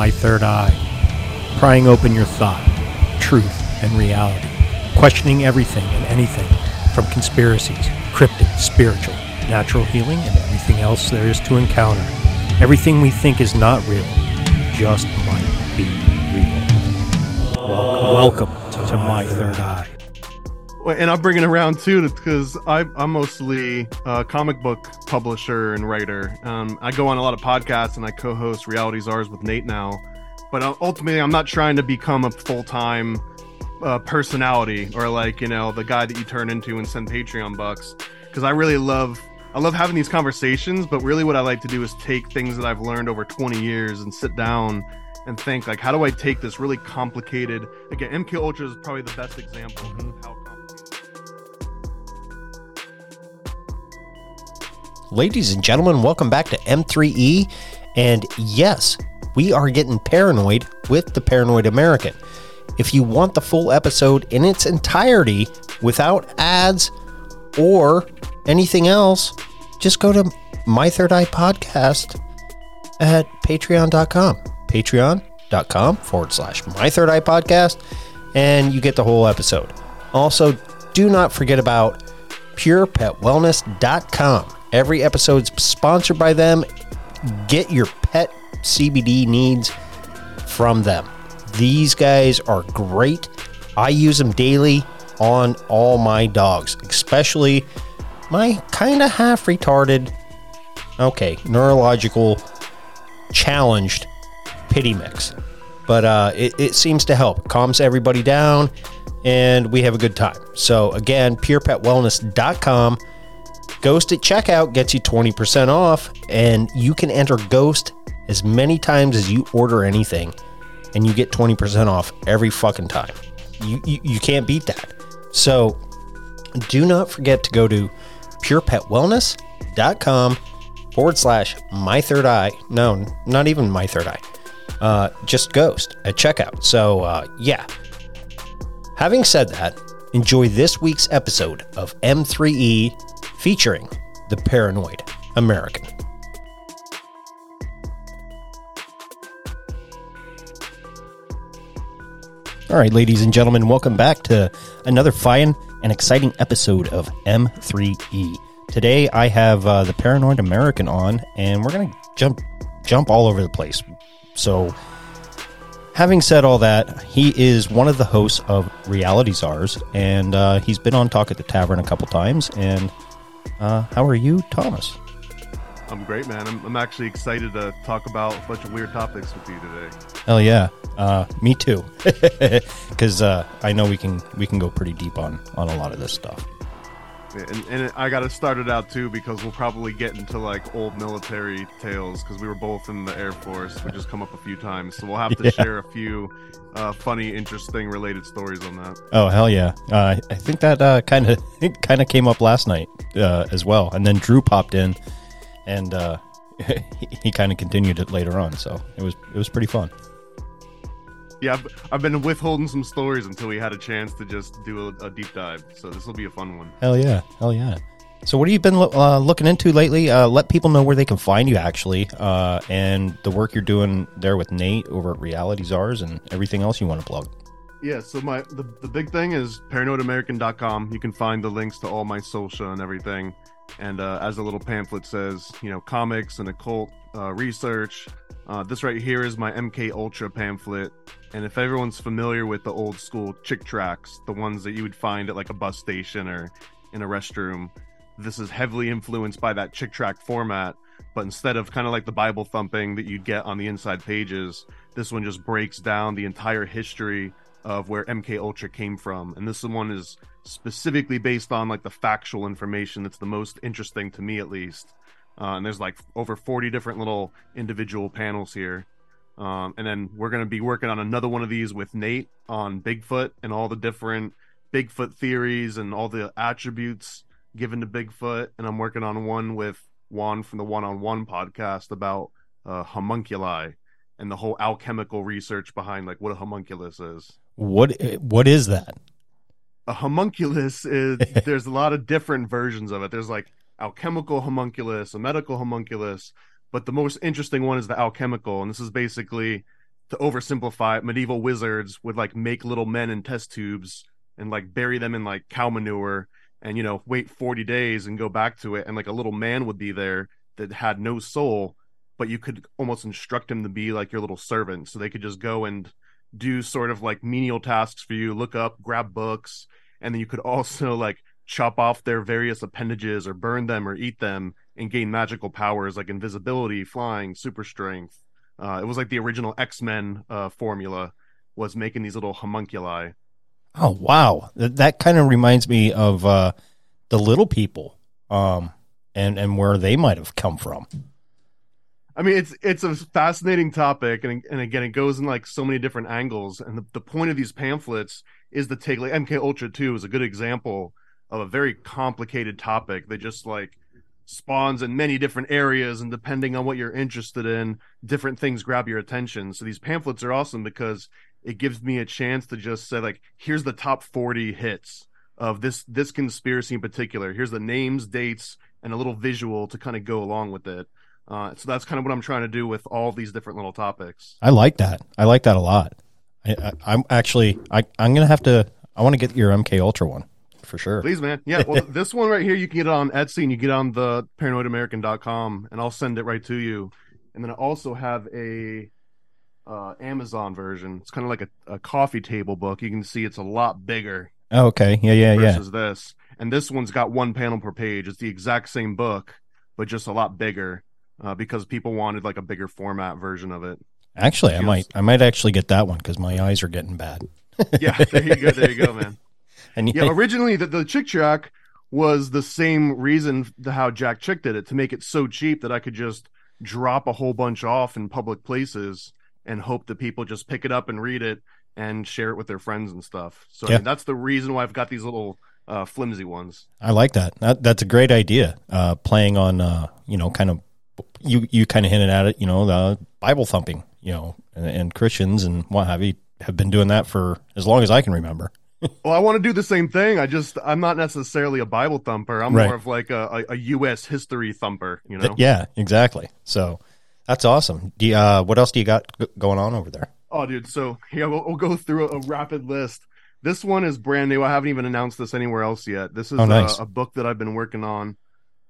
My Third Eye, prying open your thought, truth, and reality, questioning everything and anything from conspiracies, cryptic, spiritual, natural healing, and everything else there is to encounter. Everything we think is not real just might be real. Welcome, welcome to My Third Eye. And I'm bringing around too because I'm mostly a comic book publisher and writer. Um, I go on a lot of podcasts and I co-host Reality Czars with Nate now. But ultimately, I'm not trying to become a full-time uh, personality or like you know the guy that you turn into and send Patreon bucks. Because I really love I love having these conversations. But really, what I like to do is take things that I've learned over 20 years and sit down and think like, how do I take this really complicated? Again, MK Ultra is probably the best example Ladies and gentlemen, welcome back to M3E. And yes, we are getting paranoid with the Paranoid American. If you want the full episode in its entirety without ads or anything else, just go to My Third Eye Podcast at patreon.com. Patreon.com forward slash My Third Eye Podcast, and you get the whole episode. Also, do not forget about purepetwellness.com. Every episode's sponsored by them. Get your pet CBD needs from them. These guys are great. I use them daily on all my dogs, especially my kind of half retarded, okay, neurological challenged pity mix. But uh, it, it seems to help, calms everybody down, and we have a good time. So, again, purepetwellness.com. Ghost at checkout gets you 20% off, and you can enter Ghost as many times as you order anything, and you get 20% off every fucking time. You, you, you can't beat that. So, do not forget to go to purepetwellness.com forward slash my third eye. No, not even my third eye. Uh, just Ghost at checkout. So, uh, yeah. Having said that, enjoy this week's episode of M3E featuring the Paranoid American. All right, ladies and gentlemen, welcome back to another fine and exciting episode of M3E. Today, I have uh, the Paranoid American on, and we're gonna jump jump all over the place. So, having said all that, he is one of the hosts of Reality Czars, and uh, he's been on Talk at the Tavern a couple times. And uh, how are you, Thomas? I'm great, man. I'm, I'm actually excited to talk about a bunch of weird topics with you today. Hell yeah, uh, me too. Because uh, I know we can we can go pretty deep on on a lot of this stuff. And, and I got to start it out too because we'll probably get into like old military tales because we were both in the Air Force, which has come up a few times. So we'll have to Yeah. share a few uh, funny, interesting, related stories on that. Oh hell yeah! Uh, I think that uh, kind of kind of came up last night uh, as well, and then Drew popped in, and uh, he, he kind of continued it later on. So it was it was pretty fun. Yeah, I've, I've been withholding some stories until we had a chance to just do a, a deep dive. So this will be a fun one. Hell yeah! Hell yeah! So what have you been uh, looking into lately? Uh, let people know where they can find you actually, uh, and the work you're doing there with Nate over at Reality Czars and everything else you want to plug. Yeah, so my the, the big thing is paranoidamerican.com. You can find the links to all my social and everything. And uh, as the little pamphlet says, you know, comics and occult uh, research. Uh, this right here is my MK Ultra pamphlet. And if everyone's familiar with the old school Chick tracts, the ones that you would find at like a bus station or in a restroom, this is heavily influenced by that Chick tract format. But instead of kind of like the Bible thumping that you'd get on the inside pages, this one just breaks down the entire history of where MK Ultra came from. And this one is specifically based on like the factual information that's the most interesting to me at least. Uh, and there's like over 40 different little individual panels here. Um, and then we're going to be working on another one of these with Nate on Bigfoot and all the different Bigfoot theories and all the attributes given to Bigfoot. And I'm working on one with Juan from the One on One podcast about uh, homunculi and the whole alchemical research behind like what a homunculus is. What what is that? A homunculus is there's a lot of different versions of it. There's like alchemical homunculus, a medical homunculus, but the most interesting one is the alchemical, and this is basically to oversimplify medieval wizards would like make little men in test tubes and like bury them in like cow manure and you know wait 40 days and go back to it and like a little man would be there that had no soul but you could almost instruct him to be like your little servant. So they could just go and do sort of like menial tasks for you look up grab books and then you could also like chop off their various appendages or burn them or eat them and gain magical powers like invisibility flying super strength uh, it was like the original x-men uh, formula was making these little homunculi Oh wow, that, that kind of reminds me of uh, the little people, um, and and where they might have come from. I mean, it's it's a fascinating topic, and and again, it goes in like so many different angles. And the, the point of these pamphlets is to take like MK Ultra Two is a good example of a very complicated topic that just like spawns in many different areas, and depending on what you're interested in, different things grab your attention. So these pamphlets are awesome because it gives me a chance to just say like, here's the top 40 hits of this this conspiracy in particular. Here's the names, dates, and a little visual to kind of go along with it. Uh, so that's kind of what I'm trying to do with all these different little topics. I like that. I like that a lot. I, am actually I I'm gonna have to. I want to get your MK Ultra one for sure. Please, man. Yeah. Well, this one right here, you can get it on Etsy and you get on the paranoidamerican.com and I'll send it right to you. And then I also have a uh, Amazon version. It's kind of like a, a coffee table book. You can see it's a lot bigger Oh, okay. Yeah, yeah, yeah. versus this. And this one's got one panel per page. It's the exact same book, but just a lot bigger uh, because people wanted like a bigger format version of it. Actually, I might I might actually get that one because my eyes are getting bad. Yeah, there you go. There you go, man. And Yeah, originally the, the Chick tract was the same reason how Jack Chick did it to make it so cheap that I could just drop a whole bunch off in public places and hope that people just pick it up and read it and share it with their friends and stuff. So I mean, that's the reason why I've got these little uh, flimsy ones. I like that. that. That's a great idea. Uh, playing on, uh, you know, kind of, you you kind of hinted at it. You know, the Bible thumping. You know, and, and Christians and what have you have been doing that for as long as I can remember. Well, I want to do the same thing. I just I'm not necessarily a Bible thumper. I'm Right. more of like a, a, a U.S. history thumper. You know. Th- Yeah, exactly. So that's awesome. Do you, uh, what else do you got g- going on over there? Oh, dude. So yeah, we'll, we'll go through a, a rapid list. This one is brand new. I haven't even announced this anywhere else yet. This is Oh, nice. a, a book that I've been working on,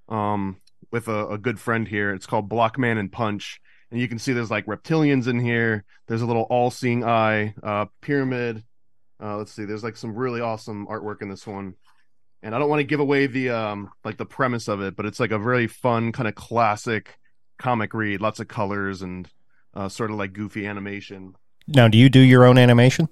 um, with a, a good friend here. It's called Blockman and Punch, and you can see there's like reptilians in here. There's a little all-seeing eye, uh, pyramid. Uh, let's see. There's like some really awesome artwork in this one, and I don't want to give away the um like the premise of it, but it's like a very fun kind of classic comic read. Lots of colors and uh, sort of like goofy animation. Now, do you do your own animation?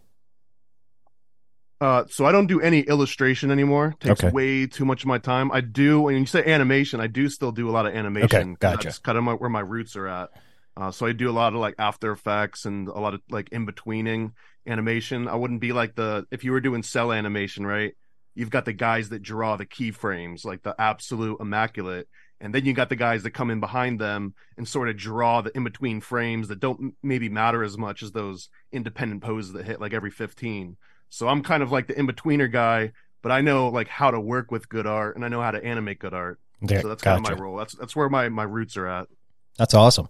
Uh, so I don't do any illustration anymore. Takes Okay. way too much of my time. I do when you say animation, I do still do a lot of animation. Okay, gotcha. That's kind of my, where my roots are at. Uh, so I do a lot of like After Effects and a lot of like in betweening animation. I wouldn't be like the if you were doing cel animation, right? You've got the guys that draw the keyframes, like the absolute immaculate, and then you got the guys that come in behind them and sort of draw the in between frames that don't maybe matter as much as those independent poses that hit like every 15. So I'm kind of like the in betweener guy, but I know like how to work with good art and I know how to animate good art. There, So that's kind of my role. That's that's where my my roots are at. That's awesome.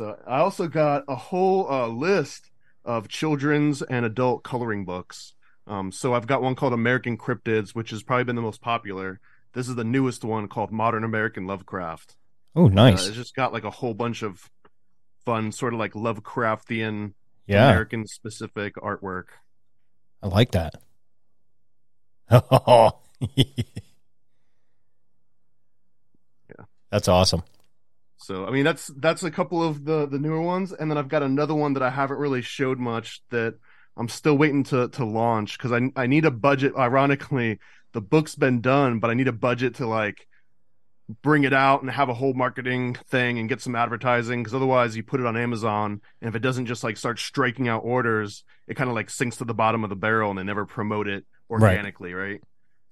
So I also got a whole uh, list of children's and adult coloring books. Um, so I've got one called American Cryptids, which has probably been the most popular. This is the newest one called Modern American Lovecraft. Oh, Uh, nice. it's just got like a whole bunch of fun, sort of like Lovecraftian, yeah, American specific artwork. I like that. Oh, That's awesome. So I mean that's that's a couple of the the newer ones, and then I've got another one that I haven't really showed much that I'm still waiting to to launch. Because I I need a budget. Ironically, the book's been done, but I need a budget to like bring it out and have a whole marketing thing and get some advertising. Because otherwise you put it on Amazon and if it doesn't just like start striking out orders, it kind of like sinks to the bottom of the barrel and they never promote it organically, right?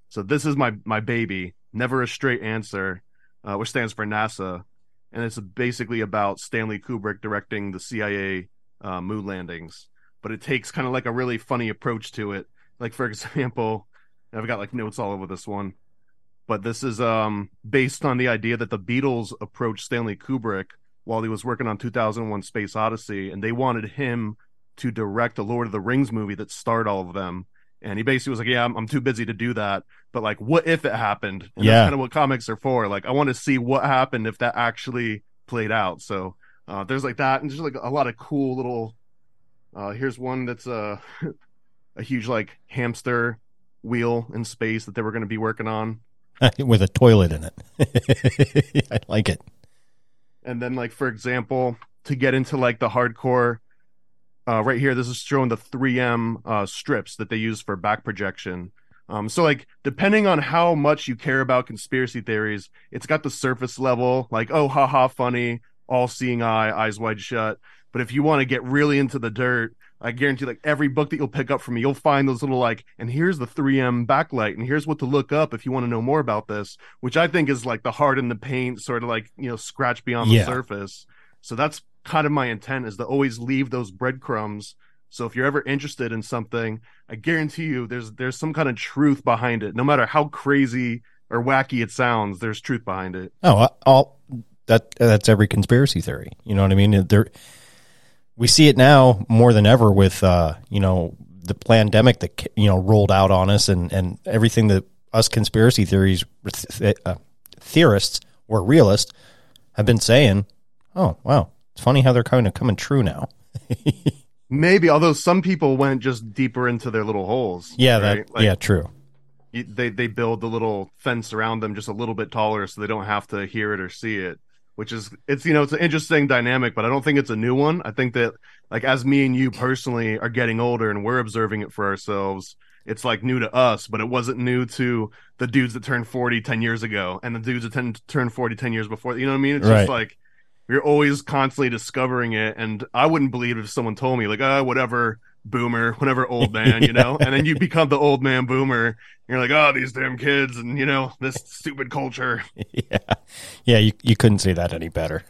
So this is my my baby, never a straight answer, uh, which stands for NASA, and it's basically about Stanley Kubrick directing the CIA uh, moon landings, but it takes kind of like a really funny approach to it. Like for example, I've got like notes all over this one. But this is um based on the idea that the Beatles approached Stanley Kubrick while he was working on 2001 Space Odyssey and they wanted him to direct the Lord of the Rings movie that starred all of them and he basically was like yeah I'm, I'm too busy to do that but like what if it happened and Yeah. that's kind of what comics are for like I want to see what happened if that actually played out so uh there's like that and just like a lot of cool little uh here's one that's a a huge like hamster wheel in space that they were going to be working on With a toilet in it. I like it. and then like for example to get into like the hardcore uh right here this is showing the 3M uh strips that they use for back projection um so like depending on how much you care about conspiracy theories it's got the surface level like oh haha funny all seeing eye eyes wide shut but if you want to get really into the dirt I guarantee like every book that you'll pick up from me, you'll find those little like, and here's the 3M backlight, and here's what to look up if you want to know more about this, which I think is like the heart in the paint, sort of like, you know, scratch beyond Yeah. the surface. So that's kind of my intent is to always leave those breadcrumbs. So if you're ever interested in something, I guarantee you there's there's some kind of truth behind it. No matter how crazy or wacky it sounds, there's truth behind it. Oh, all that that's every conspiracy theory. You know what I mean? There, we see it now more than ever with uh, you know the pandemic that you know rolled out on us and and everything that us conspiracy theories uh, theorists or realists have been saying. Oh wow, it's funny how they're kind of coming true now. Maybe, although some people went just deeper into their little holes. Yeah, right? that Like, yeah, true. they they build the little fence around them just a little bit taller so they don't have to hear it or see it which is it's you know it's an interesting dynamic but i don't think it's a new one i think that like as me and you personally are getting older and we're observing it for ourselves it's like new to us but it wasn't new to the dudes that turned 40 10 years ago and the dudes that ten, turned 40 10 years before you know what i mean it's Right. just like you're always constantly discovering it and i wouldn't believe if someone told me like uh whatever boomer whatever old man you know and then you become the old man boomer you're like, oh, these damn kids, and you know this stupid culture. yeah, yeah. You you couldn't say that any better.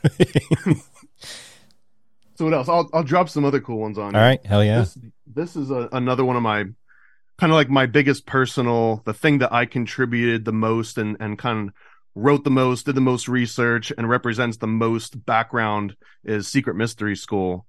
So what else? I'll I'll drop some other cool ones on. All right, hell yeah. This this is a, another one of my kind of like my biggest personal, the thing that I contributed the most and and kind of wrote the most, did the most research, and represents the most background is Secret Mystery School.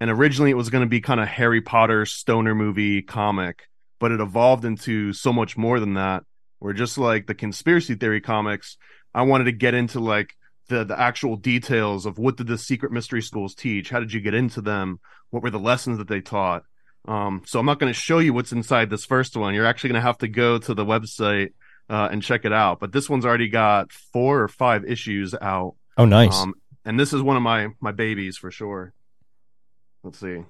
And originally it was going to be kind of Harry Potter stoner movie comic, but it evolved into so much more than that. Where just like the conspiracy theory comics, I wanted to get into like the the actual details of what did the secret mystery schools teach? How did you get into them? What were the lessons that they taught? Um, so I'm not going to show you what's inside this first one. You're actually going to have to go to the website uh, and check it out. But this one's already got four or five issues out. Oh, nice. Um, and this is one of my my babies for sure. Let's see.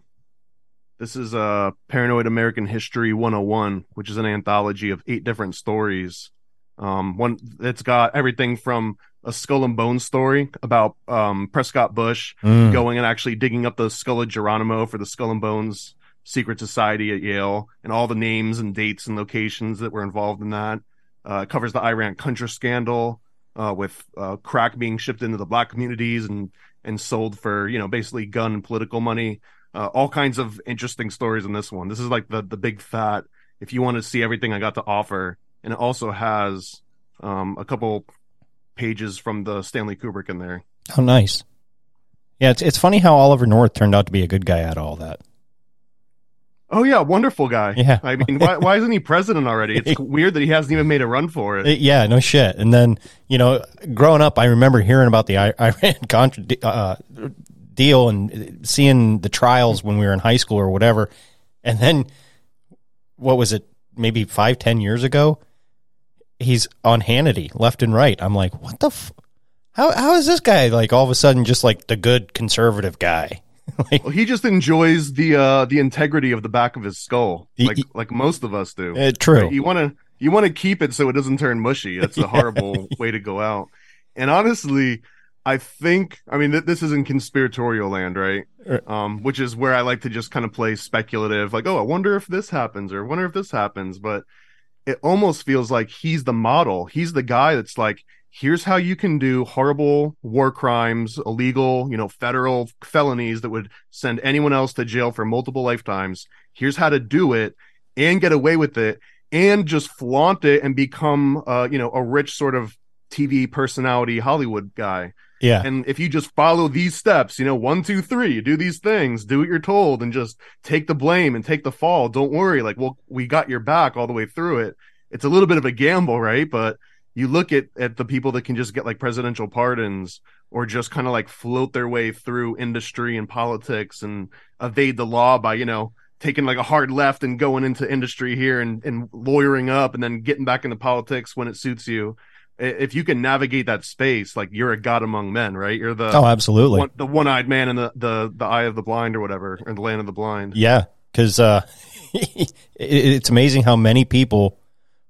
This is uh Paranoid American History 101, which is an anthology of eight different stories. Um one it's got everything from a skull and bone story about um Prescott Bush Mm. going and actually digging up the skull of Geronimo for the Skull and Bones Secret Society at Yale and all the names and dates and locations that were involved in that. Uh, covers the Iran Contra scandal uh, with uh, crack being shipped into the black communities and and sold for you know basically gun and political money. Uh, all kinds of interesting stories in this one. This is like the the big fat. If you want to see everything I got to offer, and it also has um, a couple pages from the Stanley Kubrick in there. Oh, nice. Yeah, it's it's funny how Oliver North turned out to be a good guy out of all that. Oh yeah, wonderful guy. Yeah. I mean, why why isn't he president already? It's weird that he hasn't even made a run for it. Yeah, no shit. And then you know, growing up, I remember hearing about the Iran Contra uh, deal and seeing the trials when we were in high school or whatever. And then, what was it? Maybe five, ten years ago, he's on Hannity left and right. I'm like, what the? F- How how is this guy like all of a sudden just like the good conservative guy? like, Well, he just enjoys the uh the integrity of the back of his skull, like like most of us do. eh, true. Right? You want to you want to keep it so it doesn't turn mushy. That's a horrible way to go out. And honestly, I think I mean th- this is in conspiratorial land, right? Right. Um, which is where I like to just kind of play speculative, like, oh, I wonder if this happens or I wonder if this happens. But it almost feels like he's the model. He's the guy that's like, here's how you can do horrible war crimes, illegal, you know, federal felonies that would send anyone else to jail for multiple lifetimes. Here's how to do it and get away with it and just flaunt it and become, uh, you know, a rich sort of TV personality Hollywood guy. yeah. And if you just follow these steps, you know, one, two, three, do these things, do what you're told, and just take the blame and take the fall. Don't worry. Like, well, we got your back all the way through it. It's a little bit of a gamble, right? But you look at, at the people that can just get like presidential pardons or just kind of like float their way through industry and politics and evade the law by, you know, taking like a hard left and going into industry here and, and lawyering up and then getting back into politics when it suits you if you can navigate that space, like you're a god among men, right? You're the oh, absolutely. one, the one-eyed man in the, the the eye of the blind or whatever, or the land of the blind. Yeah, because uh, it, it's amazing how many people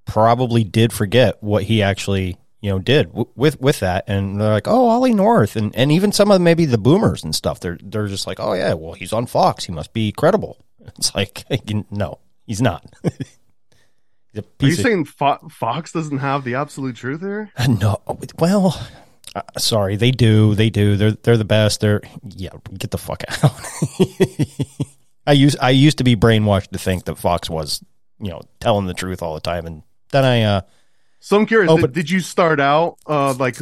probably did forget what he actually you know did w- with with that, and they're like, oh, Ollie North, and and even some of maybe the boomers and stuff. They're they're just like, oh yeah, well he's on Fox, he must be credible. It's like no, he's not. he's are you of- saying Fo- Fox doesn't have the absolute truth here? no, well, uh, sorry, they do. They do. They're they're the best. They're yeah. Get the fuck out. I used I used to be brainwashed to think that Fox was you know telling the truth all the time, and then I uh So I'm curious. Oh, did, but- did you start out uh like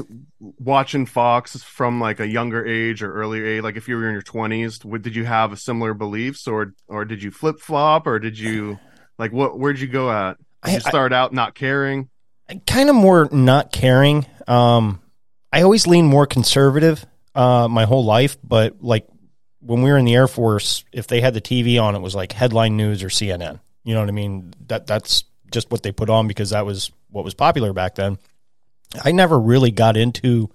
watching Fox from like a younger age or earlier age? Like if you were in your 20s, would, did you have a similar beliefs, or or did you flip flop, or did you like what? Where'd you go at? Did I- you start out not caring? kind of more not caring. Um, I always lean more conservative uh, my whole life, but like when we were in the Air Force, if they had the TV on, it was like headline news or CNN. You know what I mean? That that's just what they put on because that was what was popular back then. I never really got into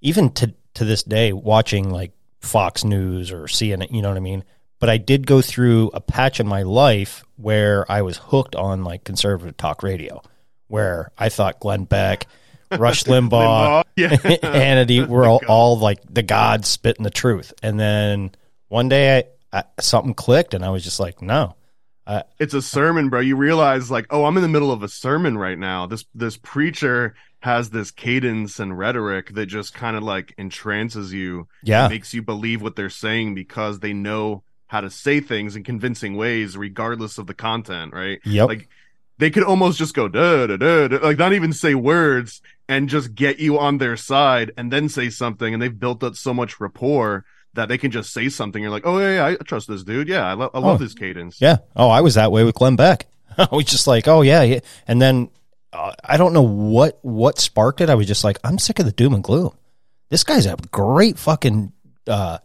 even to to this day watching like Fox News or CNN. You know what I mean? But I did go through a patch in my life where I was hooked on like conservative talk radio, where I thought Glenn Beck, Rush Limbaugh, Limbaugh. Hannity oh were all, all like the gods spitting the truth. And then one day I, I, something clicked and I was just like, no. It's a sermon, bro. You realize like, oh, I'm in the middle of a sermon right now. This this preacher has this cadence and rhetoric that just kind of like entrances you, Yeah. makes you believe what they're saying because they know how to say things in convincing ways, regardless of the content, right? Yep. Like they could almost just go da da da, da like not even say words and just get you on their side and then say something. And they've built up so much rapport that they can just say something. You're like, oh yeah, yeah I trust this dude. Yeah, I, lo- I love Oh. this cadence. Yeah. Oh, I was that way with Glenn Beck. I was just like, oh yeah, yeah. And then uh, I don't know what what sparked it. I was just like, I'm sick of the doom and gloom. This guy's a great fucking uh,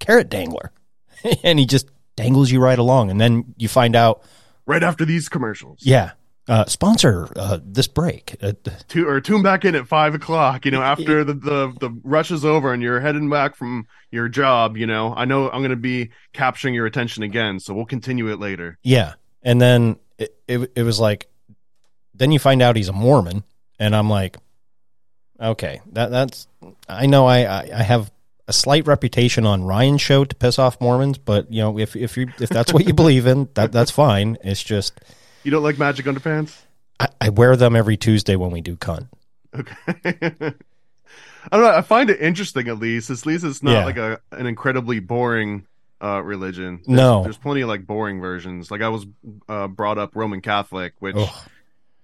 carrot dangler, and he just dangles you right along. And then you find out, right after these commercials. yeah, uh, sponsor uh, this break. Uh, Tu- or tune back in at five o'clock. You know, after the, the the rush is over and you're heading back from your job. You know, I know I'm going to be capturing your attention again, so we'll continue it later. Yeah. And then it, it, it was like, then you find out he's a Mormon. And I'm like, okay, that that's, I know I, I, I have a slight reputation on Ryan's show to piss off Mormons, but you know, if, if you, if that's what you believe in, that that's fine. It's just, You don't like magic underpants? I, I wear them every Tuesday when we do cunt. Okay. I don't know. I find it interesting, at least. At least it's not Yeah. like a an incredibly boring uh, religion. There's, No. there's plenty of like boring versions. Like I was uh, brought up Roman Catholic, which Ugh.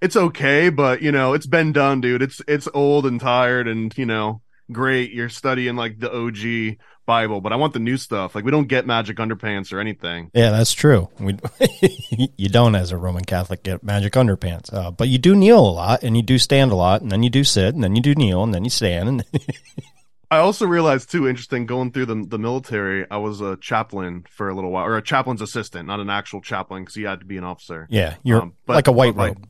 it's okay, but you know, it's been done, dude. It's it's old and tired, and you know, great. You're studying like the OG Bible, but I want the new stuff. Like we don't get magic underpants or anything. Yeah, that's true. We, you don't, as a Roman Catholic, get magic underpants, uh, but you do kneel a lot, and you do stand a lot, and then you do sit, and then you do kneel, and then you stand, and I also realized too, interesting going through the the military. I was a chaplain for a little while, or a chaplain's assistant, not an actual chaplain, because you had to be an officer. yeah, you're Um, but- like a white but by- robe.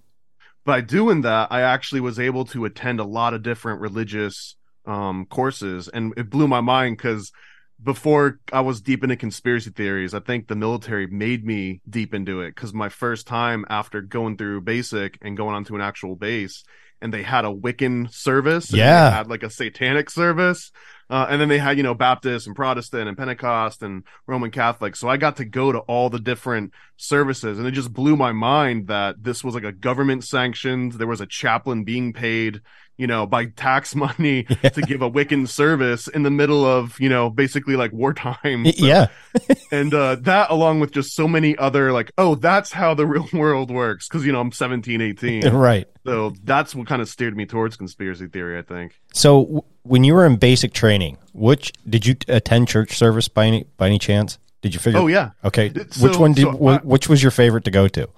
by doing that, I actually was able to attend a lot of different religious um, courses, and it blew my mind because before I was deep into conspiracy theories, I think the military made me deep into it because my first time after going through basic and going onto an actual base, and they had a Wiccan service, and Yeah. had like a satanic service. Uh, and then they had, you know, Baptist and Protestant and Pentecost and Roman Catholic. So I got to go to all the different services and it just blew my mind that this was like a government sanctioned. There was a chaplain being paid, you know, by tax money to give a Wiccan service in the middle of, you know, basically like wartime. Y- yeah. And, uh, that along with just so many other like, oh, that's how the real world works. Cause, you know, I'm 17, 18. right. so that's what kind of steered me towards conspiracy theory, I think. So w- when you were in basic training, which did you attend church service by any by any chance? Did you figure? Oh, yeah. Okay. So- which one did? so I- which was your favorite to go to?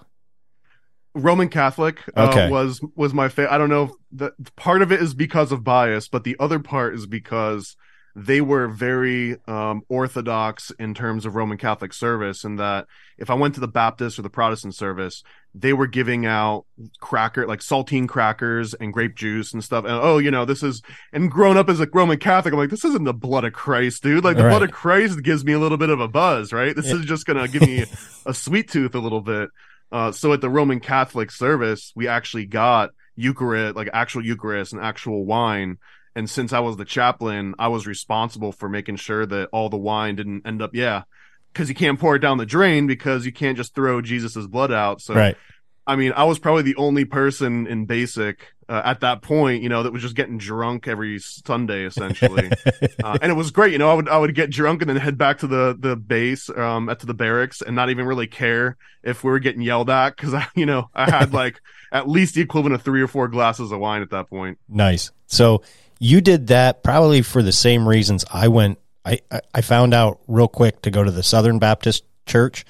Roman Catholic uh, Okay. was was my favorite. I don't know. The part of it is because of bias, but the other part is because they were very um, orthodox in terms of Roman Catholic service. And that if I went to the Baptist or the Protestant service, they were giving out cracker like saltine crackers and grape juice and stuff. And oh, you know, this is and growing up as a Roman Catholic, I'm like, this isn't the blood of Christ, dude. Like the blood of Christ gives me a little bit of a buzz, right? This is just gonna give me a sweet tooth a little bit. Uh, so at the Roman Catholic service, we actually got Eucharist, like actual Eucharist and actual wine. And since I was the chaplain, I was responsible for making sure that all the wine didn't end up, yeah, because you can't pour it down the drain because you can't just throw Jesus's blood out. So right. I mean, I was probably the only person in basic uh, at that point, you know, that was just getting drunk every Sunday essentially, uh, and it was great. You know, I would I would get drunk and then head back to the the base, um, at to the barracks, and not even really care if we were getting yelled at because I, you know, I had like at least the equivalent of three or four glasses of wine at that point. Nice. So you did that probably for the same reasons I went. I, I- I found out real quick to go to the Southern Baptist Church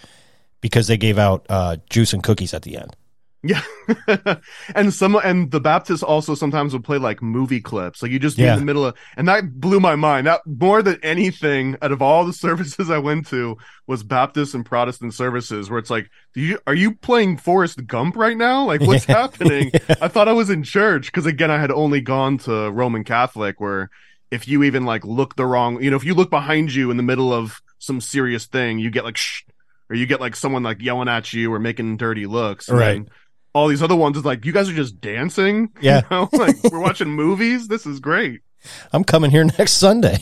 because they gave out uh, juice and cookies at the end. Yeah, and some and the Baptists also sometimes would play like movie clips, like you just Yeah. in the middle of, and that blew my mind. That more than anything, out of all the services I went to, was Baptist and Protestant services, where it's like, do you are you playing Forrest Gump right now? Like, what's happening? I thought I was in church because again, I had only gone to Roman Catholic, where if you even like look the wrong, you know, if you look behind you in the middle of some serious thing, you get like shh, or you get like someone like yelling at you or making dirty looks, and Right. all these other ones is like, you guys are just dancing. Yeah. You know? like we're watching movies. This is great. I'm coming here next Sunday.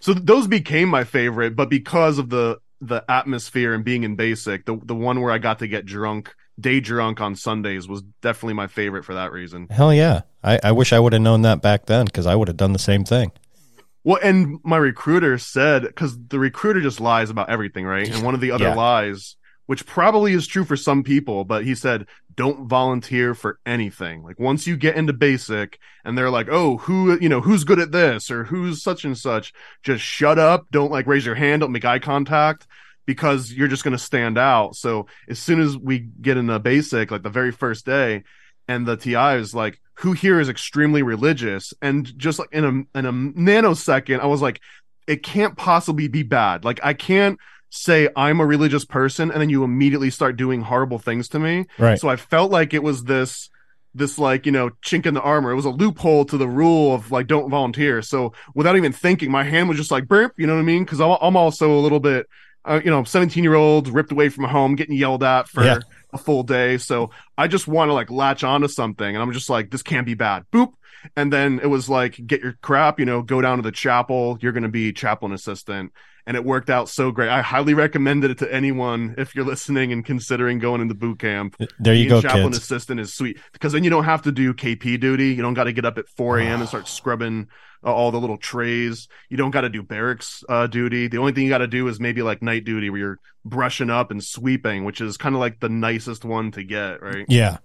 So th- those became my favorite, but because of the the atmosphere and being in basic, the the one where I got to get drunk, day drunk on Sundays was definitely my favorite for that reason. Hell yeah. I, I wish I would have known that back then because I would have done the same thing. Well, and my recruiter said because the recruiter just lies about everything, right? And one of the other Yeah. lies, which probably is true for some people, but he said don't volunteer for anything. Like once you get into basic, and they're like, "Oh, who you know who's good at this or who's such and such," just shut up. Don't like raise your hand. Don't make eye contact because you're just going to stand out. So as soon as we get in the basic, like the very first day, and the TI is like, who here is extremely religious? And just like in a in a nanosecond, I was like, it can't possibly be bad. Like I can't say I'm a religious person and then you immediately start doing horrible things to me. Right. So I felt like it was this this like you know chink in the armor. It was a loophole to the rule of like don't volunteer. So without even thinking, my hand was just like burp. You know what I mean? Because I'm, I'm also a little bit, uh, you know, 17 year old ripped away from home, getting yelled at for Yeah. a full day. So I just want to like latch onto something, and I'm just like, this can't be bad. Boop. And then it was like, get your crap, you know, go down to the chapel. You're going to be chaplain assistant. And it worked out so great. I highly recommended it to anyone if you're listening and considering going into boot camp. There you Being go, chaplain kids. assistant is sweet because then you don't have to do KP duty. You don't got to get up at 4 a.m. and start scrubbing uh, all the little trays. You don't got to do barracks uh, duty. The only thing you got to do is maybe like night duty where you're brushing up and sweeping, which is kind of like the nicest one to get, right? Yeah.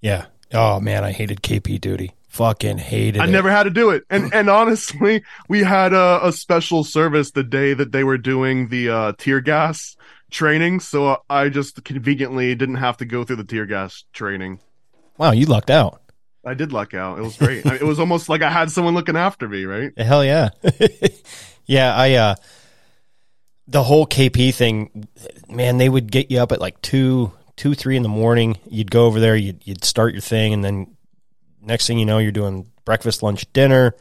Yeah. Oh, man. I hated KP duty. Fucking hated I it. never had to do it. And and honestly, we had a, a special service the day that they were doing the uh, tear gas training, so I just conveniently didn't have to go through the tear gas training. Wow, you lucked out. I did luck out. It was great. It was almost like I had someone looking after me, right? Hell yeah. yeah, I uh the whole KP thing, man, they would get you up at like two, two, three in the morning. You'd go over there, you'd you'd start your thing, and then next thing you know, you're doing breakfast, lunch, dinner,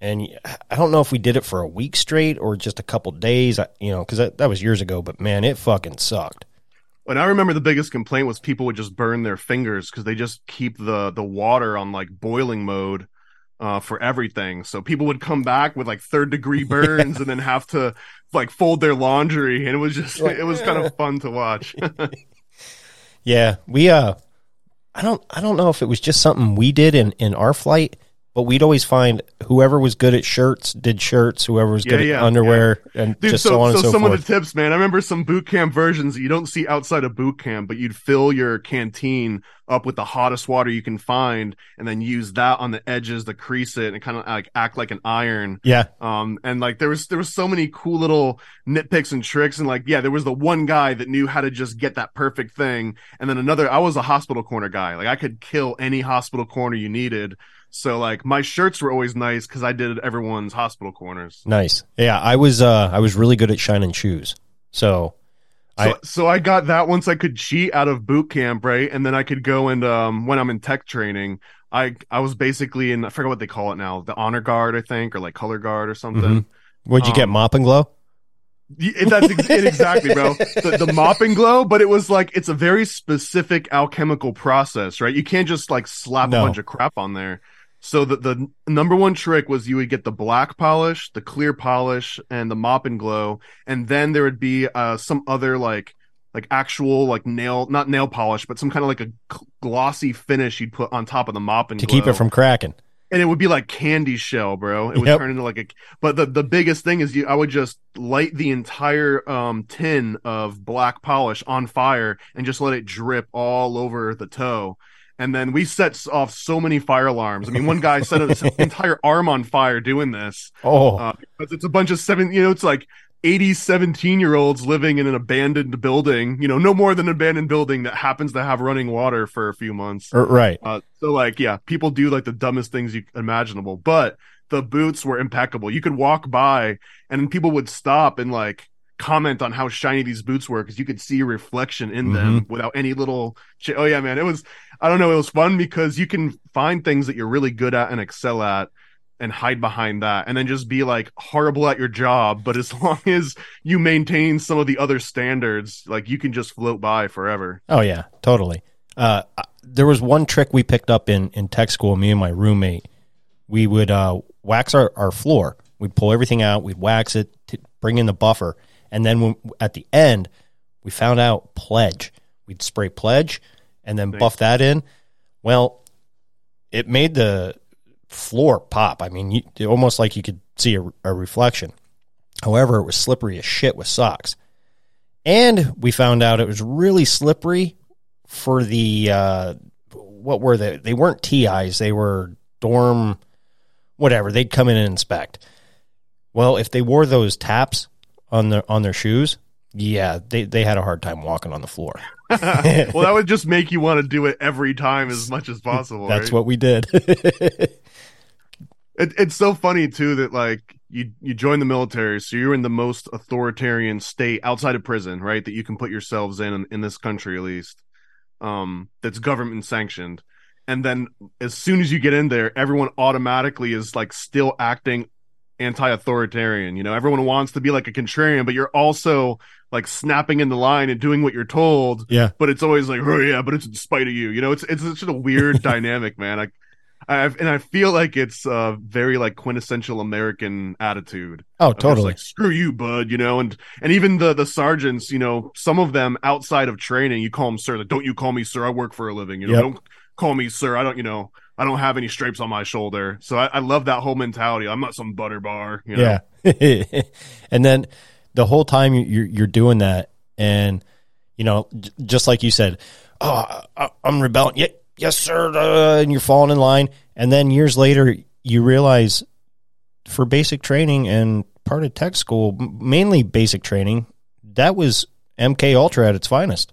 And I don't know if we did it for a week straight or just a couple days, you know, because that, that was years ago. But man, it fucking sucked. And I remember the biggest complaint was people would just burn their fingers because they just keep the the water on like boiling mode uh, for everything. So people would come back with like third degree burns and then have to like fold their laundry, and it was just Like, it was kind of fun to watch. Yeah, we uh, I don't I don't know if it was just something we did in in our flight, but we'd always find whoever was good at shirts did shirts, whoever was good Yeah, at yeah, underwear, and Dude, just so, so, on so, and so some forth. of the tips, man. I remember some boot camp versions that you don't see outside of boot camp, but you'd fill your canteen up with the hottest water you can find, and then use that on the edges to crease it and kind of like act like an iron. yeah, Um, and like there was there was so many cool little nitpicks and tricks, and like yeah, there was the one guy that knew how to just get that perfect thing, and then another. I was a hospital corner guy, like I could kill any hospital corner you needed. So like my shirts were always nice because I did everyone's hospital corners. nice. Yeah, I was uh, I was really good at shining shoes. So So, I- so I got that once I could cheat out of boot camp, right? And then I could go and um when I'm in tech training, I I was basically in I forget what they call it now, the honor guard, I think, or like color guard or something. Mhm. what'd you get, Um, Mop and Glo? Y- That's ex- it exactly, bro. The, the Mop and Glo, but it was like it's a very specific alchemical process, right? You can't just like slap No. a bunch of crap on there. So the the number one trick was you would get the black polish, the clear polish, and the Mop and Glo, and then there would be uh some other like like actual like nail not nail polish, but some kind of like a glossy finish you'd put on top of the mop and To glow keep it from cracking. and it would be like candy shell, bro. It would Yep. turn into like a. But the the biggest thing is you. I would just light the entire um tin of black polish on fire and just let it drip all over the toe. And then we set off so many fire alarms. I mean, one guy set his entire arm on fire doing this. Oh, Uh, because it's a bunch of seven, you know, it's like 80, 17 year olds living in an abandoned building, you know, no more than an abandoned building that happens to have running water for a few months. er, right. Uh, so like, yeah, people do like the dumbest things you imaginable, but the boots were impeccable. You could walk by and people would stop and like comment on how shiny these boots were because you could see a reflection in them without any little. Ch- oh yeah, man, it was. I don't know. It was fun because you can find things that you're really good at and excel at. And hide behind that, and then just be like horrible at your job. But as long as you maintain some of the other standards, like you can just float by forever. Oh yeah, totally. Uh, uh, there was one trick we picked up in in tech school. Me and my roommate, we would uh, wax our, our floor. We'd pull everything out. We'd wax it, to bring in the buffer, and then when, at the end, we found out pledge. We'd spray pledge, and then buff that in. Well, it made the floor pop. I mean, you, almost like you could see a, a reflection. However, it was slippery as shit with socks. And we found out it was really slippery for the uh, what were they? They weren't TIs. They were dorm, whatever. They'd come in and inspect. Well, if they wore those taps on their on their shoes, yeah, they they had a hard time walking on the floor. well, that would just make you want to do it every time as much as possible. That's right? what we did. It, it's so funny too that like you you join the military, so you're in the most authoritarian state outside of prison, right? That you can put yourselves in in this country at least. Um, that's government sanctioned, and then as soon as you get in there, everyone automatically is like still acting anti-authoritarian. You know, everyone wants to be like a contrarian, but you're also like snapping in the line and doing what you're told. yeah, But it's always like, oh yeah, but it's in spite of you. You know, it's it's such a weird dynamic, man. I, I've, and I feel like it's a very like quintessential American attitude. oh, totally. like screw you, bud. You know, and and even the the sergeants, you know, some of them outside of training, you call them sir. Like, don't you call me sir? I work for a living. You know, Yep. don't call me sir. I don't. You know, I don't have any stripes on my shoulder. So I, I love that whole mentality. I'm not some butter bar. You know? Yeah. and then the whole time you- you're you're doing that, and you know, j- just like you said, oh, I- I'm rebelling. Yeah, yes, sir. uh, and you're falling in line, and then years later, you realize for basic training and part of tech school, mainly basic training, that was MK Ultra at its finest.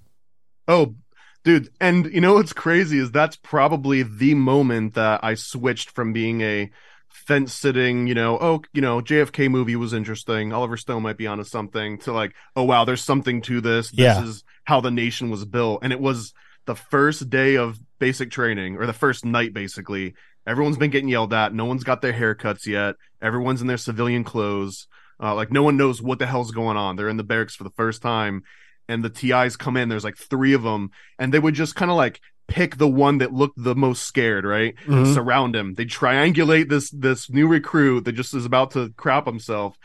Oh, dude. And you know what's crazy is that's probably the moment that I switched from being a fence sitting, you know, oh, you know, JFK movie was interesting. Oliver Stone might be onto something to like, oh, wow, there's something to this. This Yeah. is how the nation was built. And it was the first day of basic training or the first night basically Everyone's been getting yelled at. No one's got their haircuts yet. Everyone's in their civilian clothes. Uh, like no one knows what the hell's going on. They're in the barracks for the first time, and the TIs come in. There's like three of them, and they would just kind of like pick the one that looked the most scared, right? Mhm. Surround him. They triangulate this this new recruit that just is about to crap himself,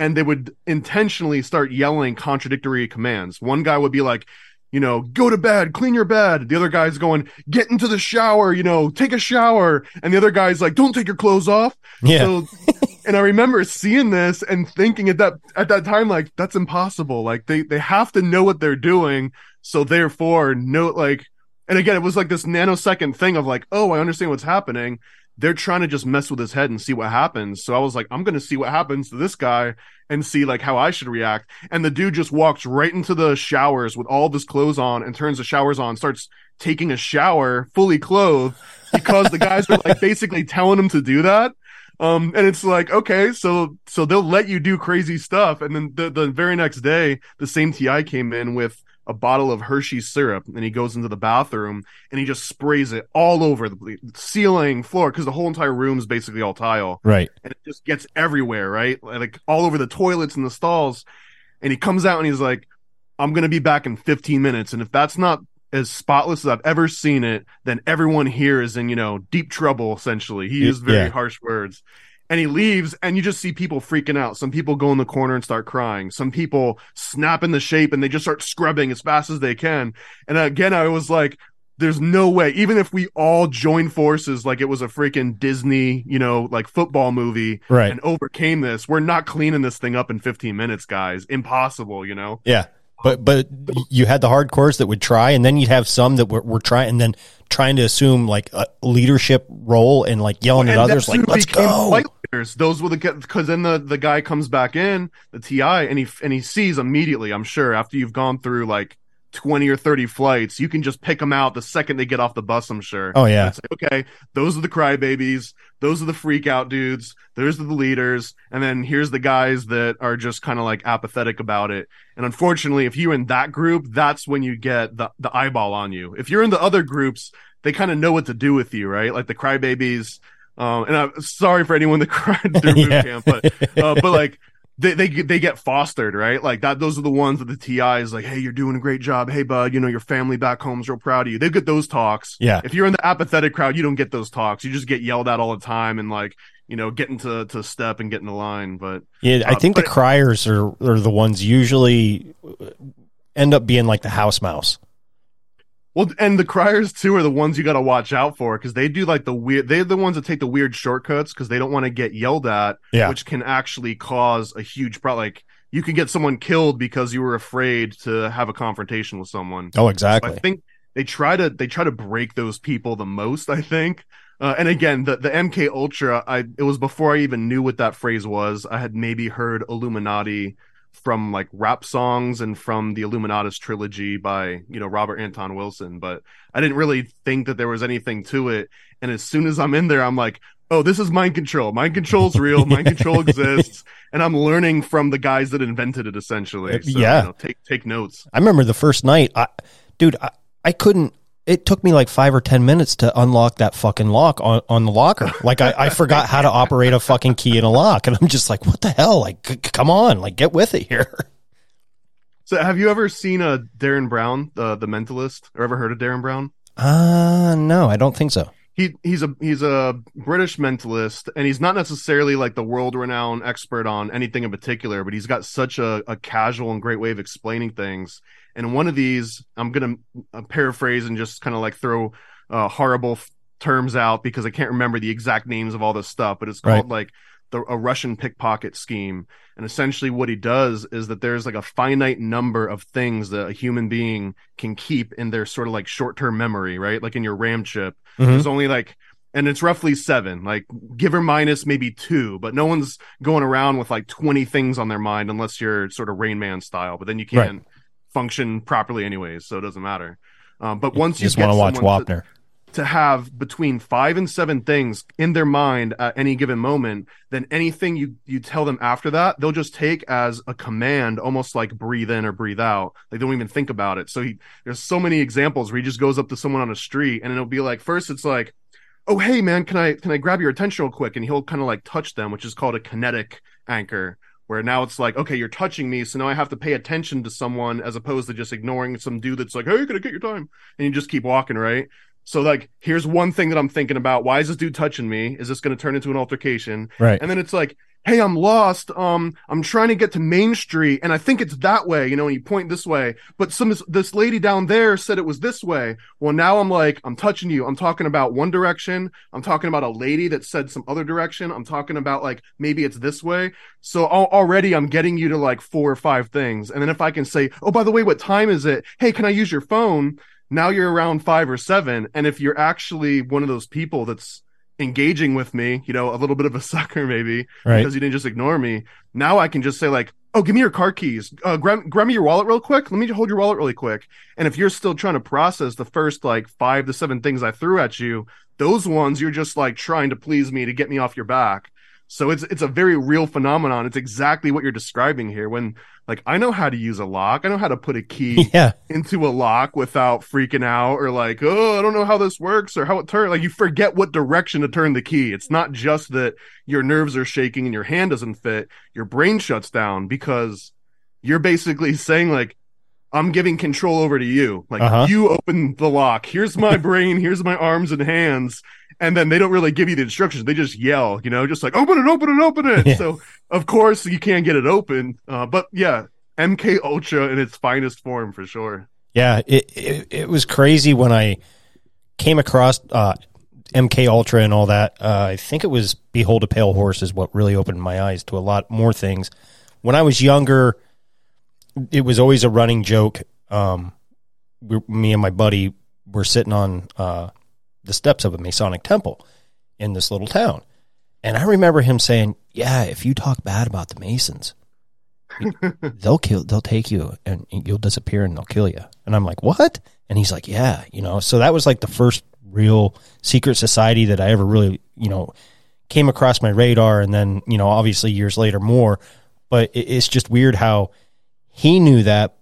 and they would intentionally start yelling contradictory commands. One guy would be like, you know, go to bed, clean your bed. The other guy's going, get into the shower, you know, take a shower. And the other guy's like, don't take your clothes off. Yeah. So, and I remember seeing this and thinking at that at that time, like that's impossible. Like they they have to know what they're doing, so therefore no like. And again, it was like this nanosecond thing of like, oh, I understand what's happening. They're trying to just mess with his head and see what happens. So I was like, I'm gonna see what happens to this guy and see like how I should react. And the dude just walks right into the showers with all of his clothes on and turns the showers on, starts taking a shower fully clothed because the guys are like basically telling him to do that. Um, and it's like, okay, so so they'll let you do crazy stuff. And then the, the very next day, the same TI came in with a bottle of Hershey's syrup and he goes into the bathroom and he just sprays it all over the ceiling, floor, because the whole entire room is basically all tile Right. and it just gets everywhere, right? Like all over the toilets and the stalls. And he comes out and he's like, I'm going to be back in 15 minutes. And if that's not as spotless as I've ever seen it, then everyone here is in, you know, deep trouble, essentially. He used very yeah. harsh words. And he leaves, and you just see people freaking out. Some people go in the corner and start crying. Some people snap in the shape and they just start scrubbing as fast as they can. And again, I was like, there's no way, even if we all join forces like it was a freaking Disney, you know, like football movie Right. and overcame this, we're not cleaning this thing up in 15 minutes, guys. Impossible, you know? Yeah. But but you had the hardcores that would try, and then you'd have some that were, were trying, and then trying to assume like a leadership role and like yelling at And others, like "Let's go!" flight leaders. Those were the because then the the guy comes back in the TI and he and he sees immediately. I'm sure after you've gone through like 20 or 30 flights, you can just pick them out the second they get off the bus. I'm sure. Oh yeah, like, okay, those are the crybabies. Those are the freak out dudes. Those are the leaders. And then here's the guys that are just kind of like apathetic about it. And unfortunately, if you're in that group, that's when you get the, the eyeball on you. If you're in the other groups, they kind of know what to do with you, right? Like the crybabies. Um, and I'm sorry for anyone that cried through boot camp, but, uh, but like, they, they get- they get fostered, right? Like that. Those are the ones that the TI is like, "Hey, you're doing a great job. Hey, bud, you know your family back home's real proud of you." They get those talks. Yeah. If you're in the apathetic crowd, you don't get those talks. You just get yelled at all the time and like you know getting to to step and getting the line. But yeah. I Uh, think the criers are are the ones usually end up being like the house mouse. Well, and the criers too are the ones you got to watch out for because they do like the weird. They're the ones that take the weird shortcuts because they don't want to get yelled at, Yeah. which can actually cause a huge problem. Like you can get someone killed because you were afraid to have a confrontation with someone. Oh, So exactly. I think they try to they try to break those people the most. I think. Uh, and again, the the MK Ultra, I it was before I even knew what that phrase was. I had maybe heard Illuminati from like rap songs and from the Illuminatus trilogy by you know Robert Anton Wilson, but I didn't really think that there was anything to it. And as soon as I'm in there, I'm like, oh, this is mind control. Mind control's real. mind control exists, and I'm learning from the guys that invented it essentially. Uh, So, yeah. you know, take take notes. I remember the first night, I, dude, I, I couldn't. It took me like five or ten minutes to unlock that fucking lock on, on the locker. Like I, I forgot how to operate a fucking key in a lock, and I'm just like, what the hell? Like, c- come on, like get with it here. So, have you ever seen a Derren Brown, the the Mentalist, or ever heard of Derren Brown? Uh no, I don't think so. He he's a he's a British mentalist, and he's not necessarily like the world renowned expert on anything in particular, but he's got such a, a casual and great way of explaining things. And one of these, I'm gonna uh, paraphrase and just kind of like throw uh, horrible f- terms out because I can't remember the exact names of all this stuff, but it's Right. called like the a Russian pickpocket scheme. And essentially, what he does is that there's like a finite number of things that a human being can keep in their sort of like short term memory, right? Like in your RAM chip, Mhm. there's only like, and it's roughly seven, like give or minus maybe two, but no one's going around with like 20 things on their mind unless you're sort of Rain Man style, but then you can Right. Function properly anyways, so it doesn't matter. Um, but once you just want to watch someone to- Wapner. to have between five and seven things in their mind at any given moment, then anything you you tell them after that, they'll just take as a command, almost like breathe in or breathe out. They don't even think about it. So he, there's so many examples where he just goes up to someone on a street and it'll be like, first it's like, "Oh, hey man, can I can I grab your attention real quick?" And he'll kind of like touch them, which is called a kinetic anchor, where now it's like, okay, you're touching me, so now I have to pay attention to someone as opposed to just ignoring some dude that's like, "Hey, can I get your time?" And you just keep walking, right? So like, here's one thing that I'm thinking about: Why is this dude touching me? Is this going to turn into an altercation? Right. And then it's like, hey, I'm lost. Um, I'm trying to get to Main Street, and I think it's that way, you know, and you point this way. But some this lady down there said it was this way. Well, now I'm like, I'm touching you. I'm talking about one direction. I'm talking about a lady that said some other direction. I'm talking about like maybe it's this way. So al- already I'm getting you to like four or five things. And then if I can say, oh, by the way, what time is it? Hey, can I use your phone? Now you're around five or seven. And if you're actually one of those people that's engaging with me, you know, a little bit of a sucker maybe Right. because you didn't just ignore me. Now I can just say like, "Oh, give me your car keys. Uh, grab grab me your wallet real quick. Let me hold your wallet really quick." And if you're still trying to process the first like five to seven things I threw at you, those ones you're just like trying to please me to get me off your back. So it's it's a very real phenomenon. It's exactly what you're describing here. When like I know how to use a lock, I know how to put a key Yeah. into a lock without freaking out or like, oh, I don't know how this works or how it turns. Like you forget what direction to turn the key. It's not just that your nerves are shaking and your hand doesn't fit. Your brain shuts down because you're basically saying like, I'm giving control over to you. Like Uh-huh. you open the lock. Here's my brain. Here's my arms and hands. And then they don't really give you the instructions. They just yell, you know, just like open it, open it, open it. Yeah. So of course you can't get it open. Uh, but yeah, MK Ultra in its finest form for sure. Yeah, it, it it was crazy when I came across uh, MK Ultra and all that. Uh, I think it was Behold a Pale Horse is what really opened my eyes to a lot more things. When I was younger, it was always a running joke. Um, we, me and my buddy were sitting on uh, the steps of a Masonic temple in this little town, and I remember him saying, "Yeah, if you talk bad about the Masons." they'll kill they'll take you and you'll disappear and they'll kill you. And i'm like what? And he's like yeah you know. So that was like the first real secret society that i ever really you know came across my radar. And then you know obviously years later more but it's just weird how he knew that